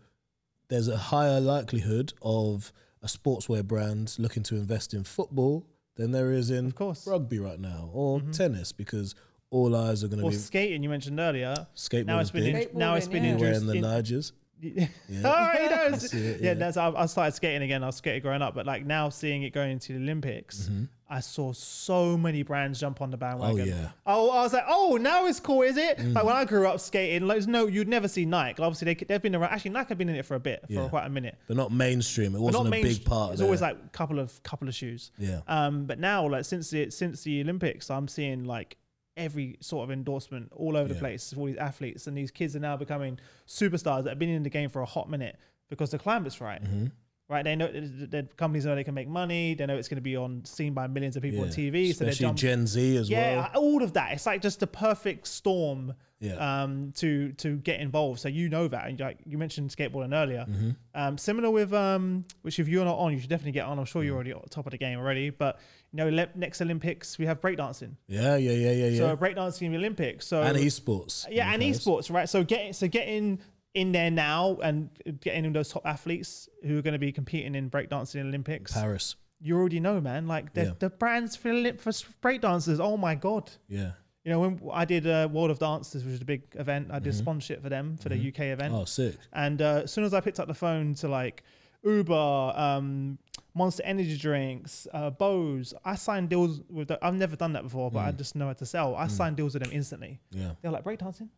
there's a higher likelihood of a sportswear brand looking to invest in football than there is in Of course. rugby right now or Mhm. tennis because all eyes are going to Or be skating you mentioned earlier. skateboarding. Now it's been big. in, now it's been Skateboarding, yeah. Wearing the in- Nyjahs. yeah. Yeah. oh, he I knows. see it, yeah, yeah. that's I, I started skating again. I was skating growing up, but like now seeing it going into the Olympics, Mhm. I saw so many brands jump on the Oh bandwagon. yeah. Oh, I was like, oh, now it's cool, is it? Mm. Like when I grew up skating, like no, you'd never see Nike. Obviously, they they've been around. Actually, Nike have been in it for a bit, for Yeah. quite a minute. But not mainstream. It wasn't a main- big part. It's of always their- like a couple of couple of shoes. yeah. Um, but now, like since the since the Olympics, I'm seeing like every sort of endorsement all over the place for all these athletes, and these kids are now becoming superstars that have been in the game for a hot minute because the climate's right. Mhm. Right? They know the, the companies know they can make money. They know it's going to be on seen by millions of people on Yeah. TV. so they Especially jump. Gen Z as yeah, well. Yeah, all of that. It's like just the perfect storm Yeah. um, to to get involved. So you know that, and like you mentioned skateboarding earlier. Mhm. Um, similar with um, which if you're not on, you should definitely get on. I'm sure you're already top of the game already. But you know, le- next Olympics we have breakdancing. Yeah, yeah, yeah, yeah, yeah. So breakdancing in the Olympics. So and esports. yeah, and Nice. esports, right? So getting so getting in there now and getting in those top athletes who are going to be competing in breakdancing in Olympics. Paris. You already know, man. Like the Yeah. the brands for for breakdancers. Oh my god. Yeah. You know, when I did uh, World of Dances, which is a big event, I did sponsorship for them for the UK event. Oh, sick. And uh, as soon as I picked up the phone to like Uber, um, Monster Energy drinks, uh, Bose, I signed deals with. The, I've never done that before, but I just know how to sell. I signed deals with them instantly. Yeah. They're like breakdancing.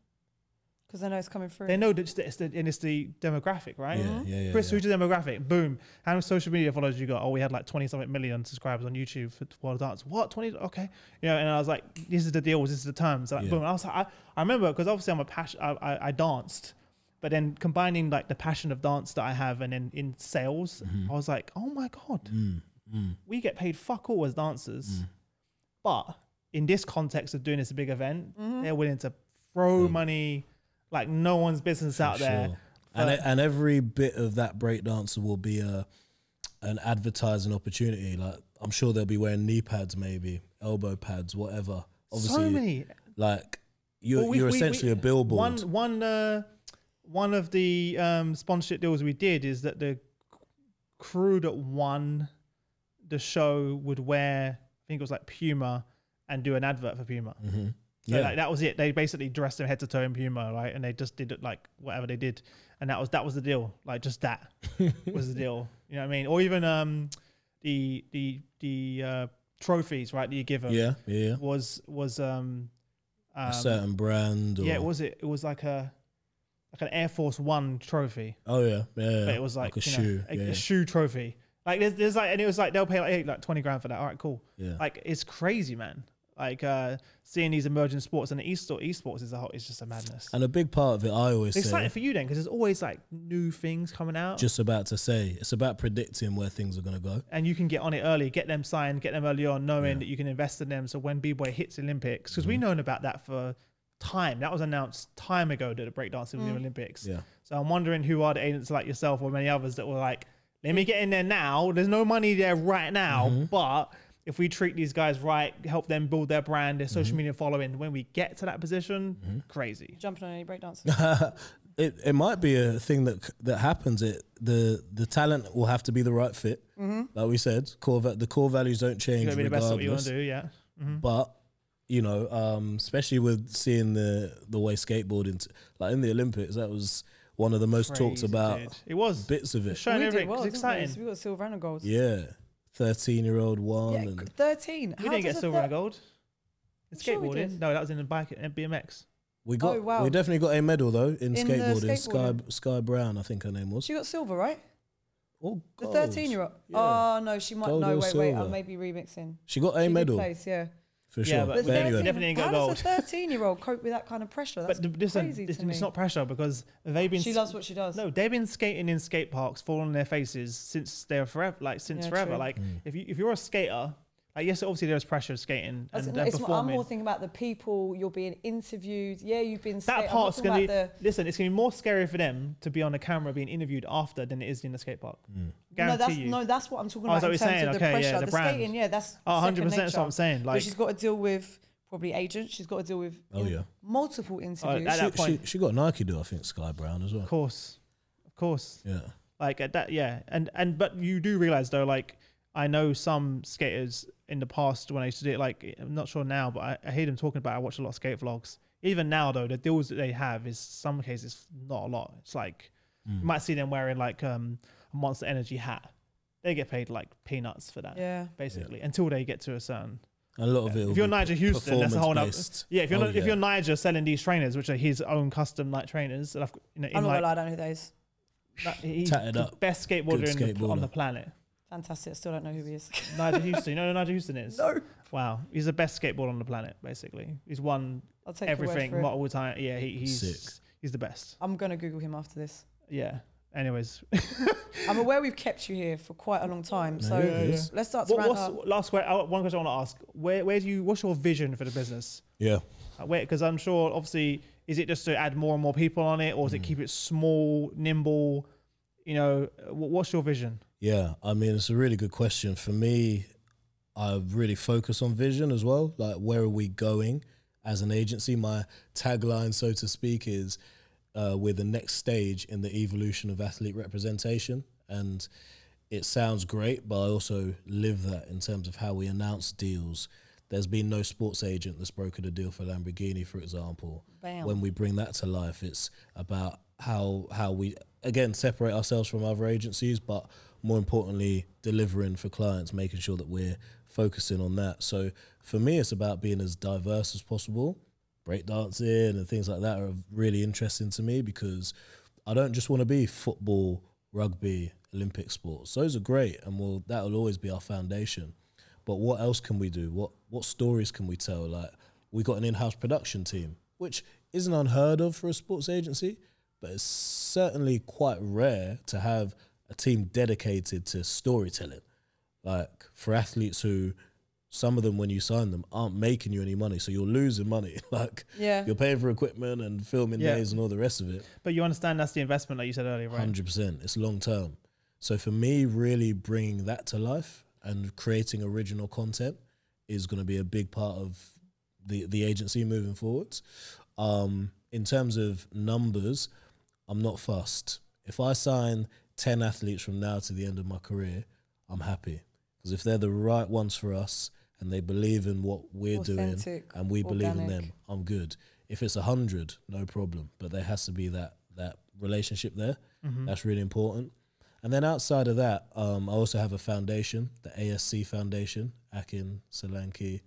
Because they know it's coming through. They know that it's the, it's the, and it's the demographic, right? Yeah, yeah, yeah. Chris, yeah. who's the demographic? Boom. How many social media followers you got? Oh, we had like 20 something million subscribers on YouTube for World of Dance. What? 20? Okay. You know, and I was like, this is the deal, this is the terms. Like, Yeah. boom. And I was like, I, I remember because obviously I'm a passion, I, I, I danced, but then combining like the passion of dance that I have and then in sales, I was like, oh my God, Mm, mm, we get paid fuck all as dancers. Mm. But in this context of doing this big event, Mm-hmm. they're willing to throw Mm. money like no one's business out for there. sure. And, e- and every bit of that breakdancer will be a an advertising opportunity. Like I'm sure they'll be wearing knee pads, maybe elbow pads, whatever. Obviously, so many. like you're Well, we- you're essentially we- a billboard. One one uh, one of the um, sponsorship deals we did is that the crew that won the show would wear, I think it was like Puma, and do an advert for Puma. hmm So Yeah. like, that was it. They basically dressed them head to toe in Puma, right? And they just did it like whatever they did, and that was that was the deal. Like just that was the deal. You know what I mean? Or even um the the the uh, trophies, right? That you give them Yeah, yeah. was was um, um a certain brand. Or, yeah, it was it. It was like a like an Air Force One trophy, Oh yeah, yeah. but it was like, a you know, shoe. a, yeah, a shoe trophy. Like there's, there's like, and it was like they'll pay like, hey, like twenty grand for that. All right, cool. yeah. Like it's crazy, man. Like uh seeing these emerging sports and the esports, esports is a whole, it's just a madness. and a big part of it, I always It's say, exciting for you then because there's always like new things coming out, just about to say, it's about predicting where things are gonna go. and you can get on it early, get them signed, get them early on, knowing Yeah. Mm-hmm. that you can invest in them. So when b boy hits Olympics, because we've known about that for time. That was announced time ago that the breakdancing was in the Olympics. Yeah. So I'm wondering who are the agents like yourself or many others that were like, let me get in there now. There's no money there right now, Mm-hmm. but if we treat these guys right, help them build their brand, their Mm-hmm. social media following, when we get to that position, crazy. Jumping on any breakdancers. it it might be a thing that that happens. It the the talent will have to be the right fit. Like we said, core va- the core values don't You change gotta be the best at what you want regardless. to do, yeah. But you know, um, especially with seeing the the way skateboarding, t- like in the Olympics, that was one of the most talked about dude. It was. bits of it. Showing we everything. did well, it's didn't exciting. So we got silver and a gold. Yeah, thirteen year old one, Yeah, and 13. We How didn't get does a silver thir- and gold. In I'm sure we skateboarding. did. no, that was in the bike and BMX. we got Oh, wow. we definitely got a medal though in, In the skateboarding. Sky skateboarding. Sky Brown, I think her name was. She got silver, right? Oh, The gold. 13 year old. Yeah. Oh, no, she might. Gold no, or wait, wait. I silver? may be remixing. She got She a did medal Place, yeah. For Yeah, sure. but- But, but anyway, definitely ain't got how gold. does a 13 year old cope with that kind of pressure? That's But listen, crazy it's, to me. it's not pressure because they've been she loves what she does. No, they've been skating in skate parks, falling on their faces since they're forever, like since Yeah, forever. true. Like Mm. if you if you're a skater, like yes, obviously there's pressure skating I and, said, and no, it's more, I'm more thinking about the people you're being interviewed. Yeah, you've been. that skate- part's gonna be about listen. It's gonna be more scary for them to be on the camera being interviewed after than it is in the skate park. the, no, that's you. no, that's what I'm talking Oh, about is that in terms saying? of the Okay, yeah, pressure. the the skating, yeah, that's Oh, 100 second percent. That's what I'm nature. saying. But she's got to deal with probably agents. She's got to deal with Oh, yeah. multiple Oh, interviews. at that she, point. she, she got Nike do, I think, Sky Brown as well. of course, of course. Yeah. like at that yeah and and but you do realize though like i know some skaters in the past when i used to do it like i'm not sure now but i, I hear them talking about it. i watch a lot of skate vlogs even now though the deals that they have is some cases not a lot it's like Mm. you might see them wearing like um a monster energy hat they get paid like peanuts for that yeah. basically until they get to a certain A lot of it. if you're be Nyjah Huston, that's a whole nother. Yeah, if you're Oh, not, if you're Nyjah selling these trainers, which are his own custom like trainers, that I've, you know, in I'm not like gonna lie, I don't know those. that is. that- he's Tatted the up, best skateboarder good in the, on the planet. Fantastic. I still don't know who he is. Nyjah Huston. You know who Nyjah Huston is? no. Wow. He's the best skateboarder on the planet, basically. He's won I'll take your word everything for it. multiple times. Yeah, he, he's Sick. he's the best. I'm gonna Google him after this. Yeah. Anyways, I'm aware we've kept you here for quite a long time, so Yeah, yeah, yeah. let's start to what, round what's up. last question? uh, One question I want to ask: Where where do you? What's your vision for the business? Yeah. Uh, Where because I'm sure obviously is it just to add more and more people on it, or Mm. is it keep it small, nimble? You know, uh, wh- what's your vision? Yeah, I mean, it's a really good question. For me, I really focus on vision as well. Like, where are we going as an agency? My tagline, so to speak, is uh, we're the next stage in the evolution of athlete representation. And it sounds great, but I also live that in terms of how we announce deals. There's been no sports agent that's brokered a deal for Lamborghini, for example Bam. when we bring that to life it's about how how we again separate ourselves from other agencies but more importantly delivering for clients making sure that we're focusing on that. So for me it's about being as diverse as possible. Breakdancing and things like that are really interesting to me because i don't just want to be football rugby olympic sports. Those are great and will that will always be our foundation. But what else can we do? What what stories can we tell? Like we got an in-house production team which isn't unheard of for a sports agency, but it's certainly quite rare to have a team dedicated to storytelling. Like for athletes who, some of them when you sign them aren't making you any money, so you're losing money. like Yeah. you're paying for equipment and filming Yeah. days and all the rest of it. But you understand that's the investment, like you said earlier, right? Hundred percent. It's long term. So for me, really bringing that to life and creating original content is going to be a big part of the the agency moving forwards. Um, in terms of numbers, I'm not fussed. If I sign ten athletes from now to the end of my career, I'm happy because if they're the right ones for us and they believe in what we're doing and we believe in them, I'm good. If it's a hundred, no problem. But there has to be that that relationship there. Mm-hmm. That's really important. And then outside of that, um, I also have a foundation, the ASC Foundation, Akin Solanke.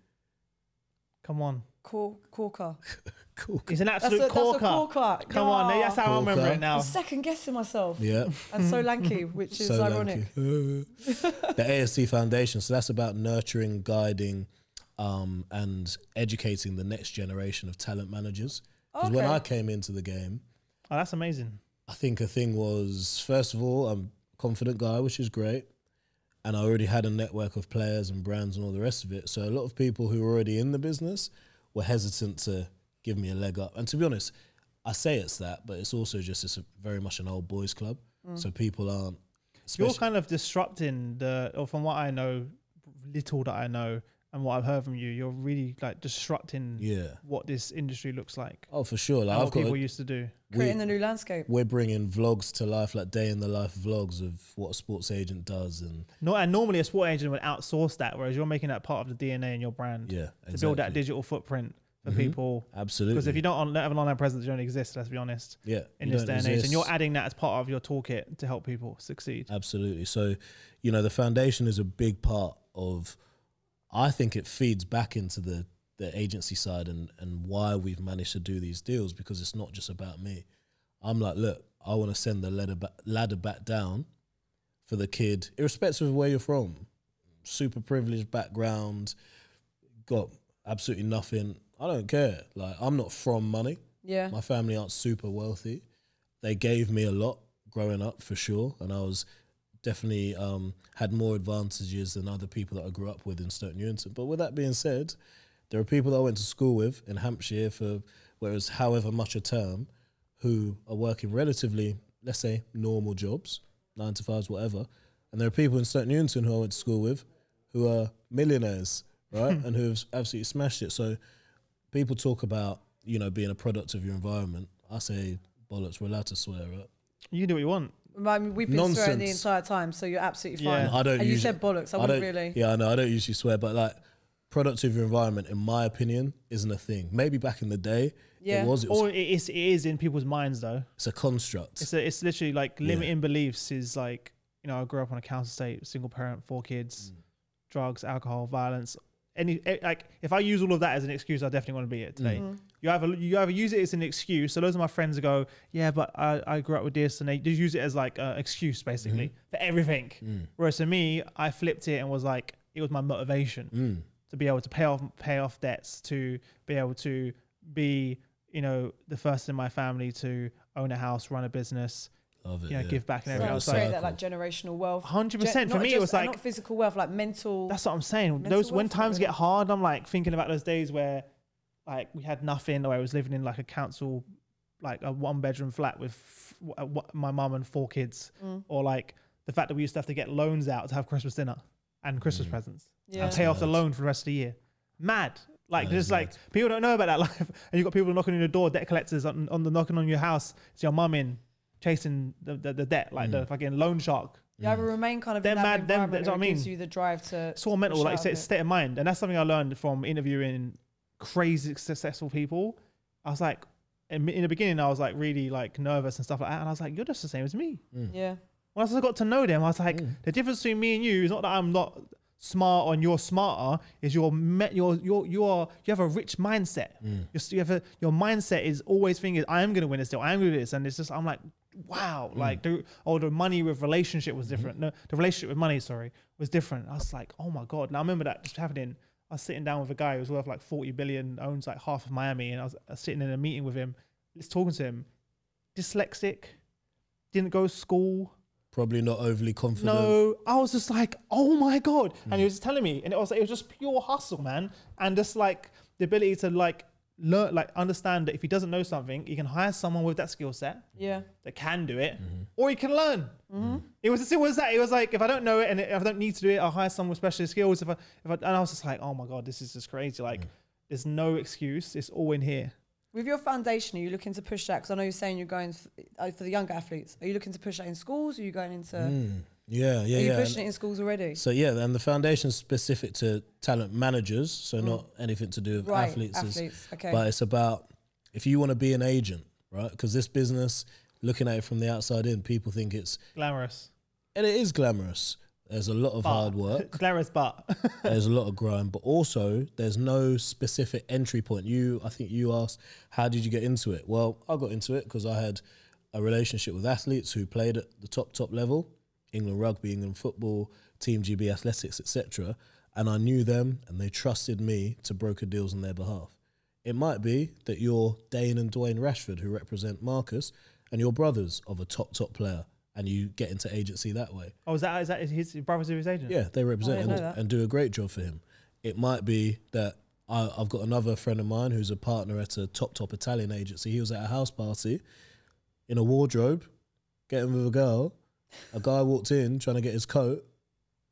Come on. Cor- corker. Cool. He's an That's a, absolute that's a corker. corker. Come on, Yeah. that's how I remember Corker. it now. I'm second guessing myself. Yeah. And so lanky, which is So ironic. lanky. the ASC Foundation. So that's about nurturing, guiding, um, and educating the next generation of talent managers. Because when Okay. I came into the game, Oh, that's amazing. I think a thing was first of all, I'm a confident guy, which is great. And I already had a network of players and brands and all the rest of it. So a lot of people who were already in the business were hesitant to give me a leg up. And to be honest, I say it's that, but it's also just it's a, very much an old boys club. Mm. So people aren't. You're kind of disrupting the, or from what I know, little that I know, and what I've heard from you, you're really like disrupting yeah. what this industry looks like. Oh, for sure. Like I've what got. people a- used to do. Creating the new landscape. we're bringing vlogs to life, like day in the life vlogs of what a sports agent does, and No, and normally a sport agent would outsource that, whereas you're making that part of the DNA in your brand yeah, to build that digital footprint for Mhm. people. Absolutely. Because if you don't on- have an online presence, you don't exist. Let's be honest. yeah, In this day and age, and you're adding that as part of your toolkit to help people succeed. Absolutely. So, you know, the foundation is a big part of. I think it feeds back into the the agency side and and why we've managed to do these deals because it's not just about me. I'm like, look, I want to send the ladder back, ladder back down for the kid, irrespective of where you're from, super privileged background, got absolutely nothing. I don't care. Like, I'm not from money. Yeah. My family aren't super wealthy. They gave me a lot growing up for sure, and I was definitely um, had more advantages than other people that I grew up with in Stoke Newington. But with that being said, there are people that I went to school with in Hampshire for whereas however much a term, who are working relatively, let's say, normal jobs, nine to fives, whatever. And there are people in Stoke Newington who I went to school with who are millionaires, right? and who have absolutely smashed it. So people talk about, you know, being a product of your environment. I say bollocks, we're allowed to swear, right? You can do what you want. I mean, we've been swearing the entire time, so you're absolutely fine. Yeah. fine. I don't and you said bollocks. I, I wouldn't don't really. Yeah, I know. I don't usually swear, but like product of your environment, in my opinion, isn't a thing. Maybe back in the day, Yeah. it was. It was Or it is, it is in people's minds though. it's a construct. It's a, it's literally like Yeah. limiting beliefs is like you know I grew up on a council estate, single parent, four kids, Mm. drugs, alcohol, violence. Any eh, like if I use all of that as an excuse, I definitely want to be here today. Mm. You either you either use it as an excuse. So those are my friends who go, yeah, but I, I grew up with this, and they just use it as like an excuse basically Mm-hmm. for everything. Mm. Whereas for me, I flipped it and was like, it was my motivation Mm. to be able to pay off pay off debts, to be able to be you know the first in my family to own a house, run a business, Love it. you know, yeah. give back and So everything else. create Like, that like generational wealth. hundred Gen- percent. For me, just- it was like not physical wealth, like mental. that's what I'm saying. Those when wealth, times get hard, I'm like thinking about those days where like we had nothing, or I was living in like a council, like a one bedroom flat with f- w- uh, w- my mum and four kids, Mm. or like the fact that we used to have to get loans out to have Christmas dinner and Christmas Mm. presents. yeah. and pay off the loan for the rest of the year. Mad. Like That is just like mad. people don't know about that life, and you've got people knocking on your door, debt collectors on, on the knocking on your house. It's your mum in chasing the, the, the debt, like the Mm. fucking loan shark. You either remain kind of Them in that mad- them- environment that's what it I gives mean. you the drive to. It's all mental, like you out said, of it's state of mind, and that's something I learned from interviewing crazy successful people. I was like, in, in the beginning, I was like really like nervous and stuff like that, and I was like, you're just the same as me. Yeah. Once I got to know them, I was like, Mm. the difference between me and you is not that I'm not smart and you're smarter. Is your me- your your your you have a rich mindset. Mm. You're, you have a, your mindset is always thinking, I am going to win this deal. I am going to do this, and it's just I'm like, wow, Mm. like the or the money with relationship was Mm-hmm. different. No, the relationship with money, sorry, was different. I was like, oh my god. Now I remember that just happening. I was sitting down with a guy who was worth like 40 billion, owns like half of Miami, and I was, I was sitting in a meeting with him, just talking to him. Dyslexic, didn't go to school. Probably not overly confident. No, I was just like, oh my god, and Mm. he was telling me, and it was it was just pure hustle, man, and just like the ability to like learn, like understand that if he doesn't know something, he can hire someone with that skill set Yeah. that can do it, Mm-hmm. or he can learn. Mm-hmm. It was as simple as that. It was like if I don't know it and if I don't need to do it, I'll hire someone with special skills. If I, if I, and I was just like, oh my god, this is just crazy. Like, there's no excuse. It's all in here. With your foundation, are you looking to push that? Because I know you're saying you're going f- uh, for the younger athletes. Are you looking to push that in schools? Or are you going into? Mm. Yeah, yeah, Are you yeah. pushing it in schools already? So yeah, and the foundation's specific to talent managers, so not anything to do with Mm. Right, athletes. It's- athletes, okay. But it's about if you want to be an agent, right? Because this business, looking at it from the outside in, people think it's Glamorous. and it is glamorous. There's a lot of But- hard work. Glamorous, but there's a lot of grind, but also there's no specific entry point. You, I think you asked, how did you get into it? Well, I got into it because I had a relationship with athletes who played at the top top level, England rugby, England football, Team GB athletics, etc. And I knew them, and they trusted me to broker deals on their behalf. It might be that you're Dane and Dwaine Rashford, who represent Marcus, and you're brothers of a top top player, and you get into agency that way. oh, is that is that his brother's of his agent? Yeah, they represent oh, didn't and, and do a great job for him. It might be that I, I've got another friend of mine who's a partner at a top top Italian agency. He was at a house party in a wardrobe, getting with a girl. A guy walked in trying to get his coat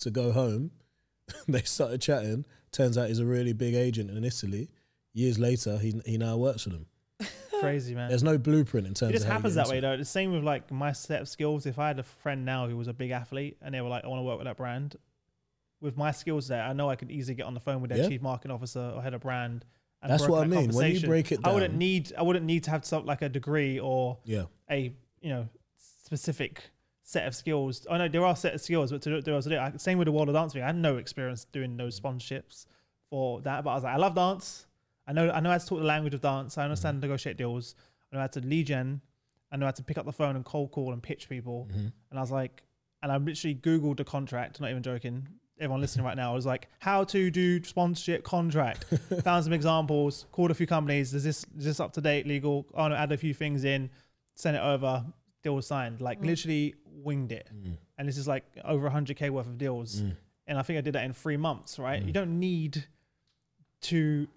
to go home. they started chatting. Turns out he's a really big agent in Italy. Years later, he he now works for them. Crazy man. There's no blueprint in terms. It just of happens that way it. though. The same with like my set of skills. If I had a friend now who was a big athlete and they were like, I want to work with that brand, with my skills there, I know I could easily get on the phone with their Yeah. chief marketing officer or head of brand. And That's what I that mean. When you break it I wouldn't need I wouldn't need to have some like a degree or Yeah, a you know specific set of skills. I know there are set of skills, but to do, as I do, I, same with the world of dance thing. I had no experience doing those sponsorships for that, but I was like, I love dance. I know I know how to talk the language of dance. I understand Mm-hmm. negotiate deals. I know how to lead gen. I know how to pick up the phone and cold call and pitch people. Mm-hmm. And I was like, and I literally googled the contract. Not even joking. Everyone listening right now I was like, how to do sponsorship contract. Found some examples. Called a few companies. Is this is this up to date? Legal? Oh no, add a few things in. Send it over. Deal was signed. Like literally winged it. Mm. And this is like over 100k worth of deals. And I think I did that in three months. Right? Mm. You don't need to.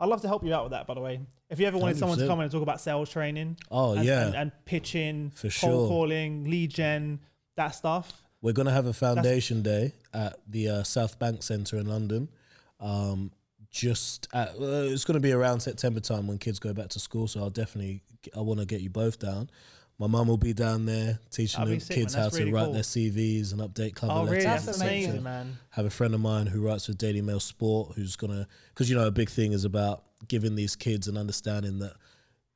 I'd love to help you out with that. By the way, if you ever wanted someone to 100%. come in and talk about sales training. Oh, and, yeah. and, and pitching, For cold sure. calling, lead gen, that stuff. We're going to have a foundation day at the uh, Southbank Centre in London. Um, just at, uh, it's going to be around September time when kids go back to school. So I'll definitely I want to get you both down. My mum will be down there teaching the sick, kids man. how to really write cool. their CVs and update cover Oh, letters. really? That's That's amazing. amazing, man. Have a friend of mine who writes for Daily Mail Sport who's gonna because you know a big thing is about giving these kids an understanding that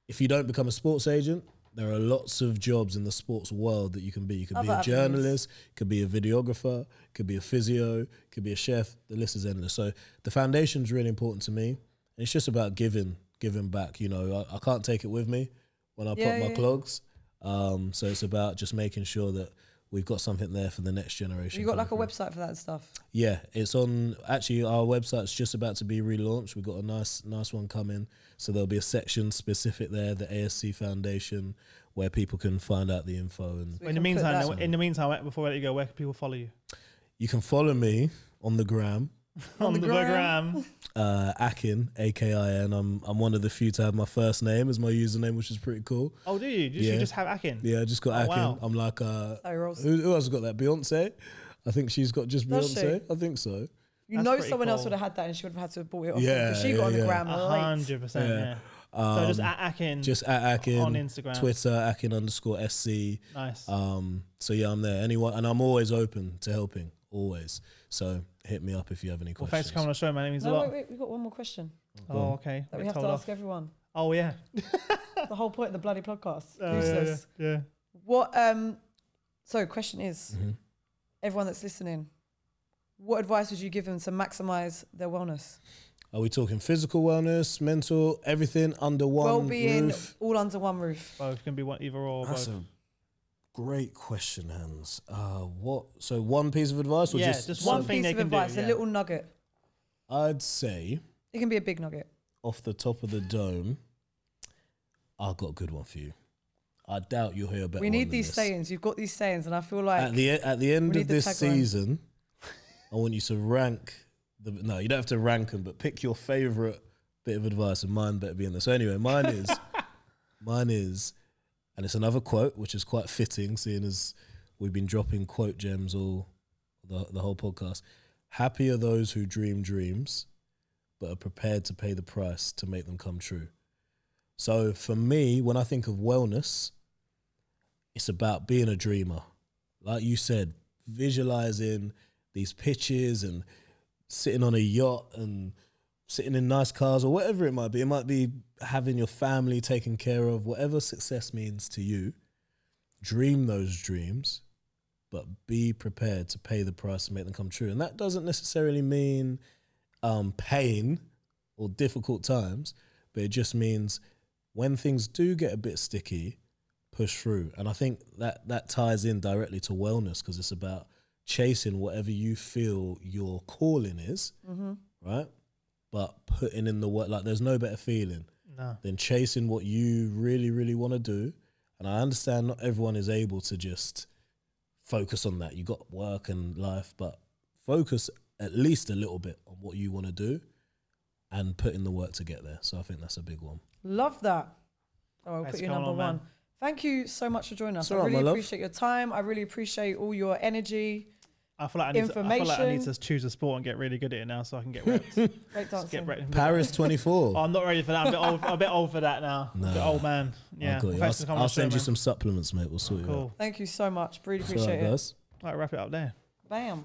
if you don't become a sports agent, there are lots of jobs in the sports world that you can be. You could be Other a avenues. journalist, could be a videographer, could be a physio, could be a chef. The list is endless. So the foundation's really important to me. And it's just about giving, giving back. You know, I, I can't take it with me when I Yeah, pop my yeah. clogs. Um, so it's about just making sure that we've got something there for the next generation. You got like a website for that stuff. yeah, it's on. Actually, our website's just about to be relaunched. We've got a nice, nice one coming. So there'll be a section specific there, the ASC Foundation, where people can find out the info. And We in the meantime, in the meantime, before we let you go, where can people follow you? you can follow me on the gram, On, the the gram. gram. uh, Akin, A K I N. I'm I'm one of the few to have my first name as my username, which is pretty cool. Oh, do you? Just, Yeah. You just have Akin? Yeah, I just got Oh, Akin. wow. I'm like, uh, So who, who else has got that? Beyonce. I think she's got just Does she? Beyonce. I think so. you That's know pretty someone else would have had that and she would have had to have bought it off. Yeah, Yeah, she got on the gram A hundred percent, Yeah. yeah. So just Um, at Akin. Just at Akin on Instagram. Twitter, Akin underscore SC. nice. Um, so yeah, I'm there. Anyone, and I'm always open to helping, always. So hit me up if you have any well, questions. thanks for coming on the show, man. It means a No, lot. wait, wait, we've got one more question Oh, okay. that Get we have to told ask off. everyone. Oh yeah. the whole point of the bloody podcast. Oh, yeah, Useless. yeah, yeah. What um so question is, Mhm. everyone that's listening, what advice would you give them to maximize their wellness? Are we talking physical wellness, mental, everything under one Well-being, roof? all under one roof. Both can be one, either or. That's both. a great question, Hans. Uh, what? So one piece of advice, or Yeah, just, just one One thing piece they of can do, advice, a little nugget. I'd say It can be a big nugget. off the top of the dome, I've got a good one for you. I doubt you'll hear a better. we need these this. sayings. You've got these sayings, and I feel like at the e- at the end of the this season, I want you to rank the. No, you don't have to rank them, but pick your favorite bit of advice, and mine better be in there. So anyway, mine is, mine is, and it's another quote which is quite fitting, seeing as we've been dropping quote gems all the the whole podcast. Happy are those who dream dreams, but are prepared to pay the price to make them come true. So for me, when I think of wellness, it's about being a dreamer. Like you said, visualizing these pitches and sitting on a yacht and sitting in nice cars or whatever it might be. It might be having your family taken care of, whatever success means to you. Dream those dreams, but be prepared to pay the price to make them come true. And that doesn't necessarily mean um, pain or difficult times, but it just means when things do get a bit sticky, push through. And I think that that ties in directly to wellness because it's about chasing whatever you feel your calling is, right? But putting in the work, like there's no better feeling No. than chasing what you really, really want to do. And I understand not everyone is able to just focus on that. You got work and life, but focus at least a little bit on what you want to do and put in the work to get there. So I think that's a big one. Love that. Oh, I'll Thanks put you number on, one. man. Thank you so much for joining us. It's I all right, really my love. appreciate your time. I really appreciate all your energy. I feel like I need, to, I feel like I need to choose a sport and get really good at it now, so I can get reps. Great dancing. get reps. Paris 24. Oh, I'm not ready for that. I'm a bit old, a bit old for that now. I'm a bit Nah. old man. Yeah. I'll, got you. Thanks for I'll, I'll the show, send you man. some supplements, mate. We'll sort you out. Cool. Thank you so much. Really It's all right, appreciate it. guys. All right, wrap it up there. Bam.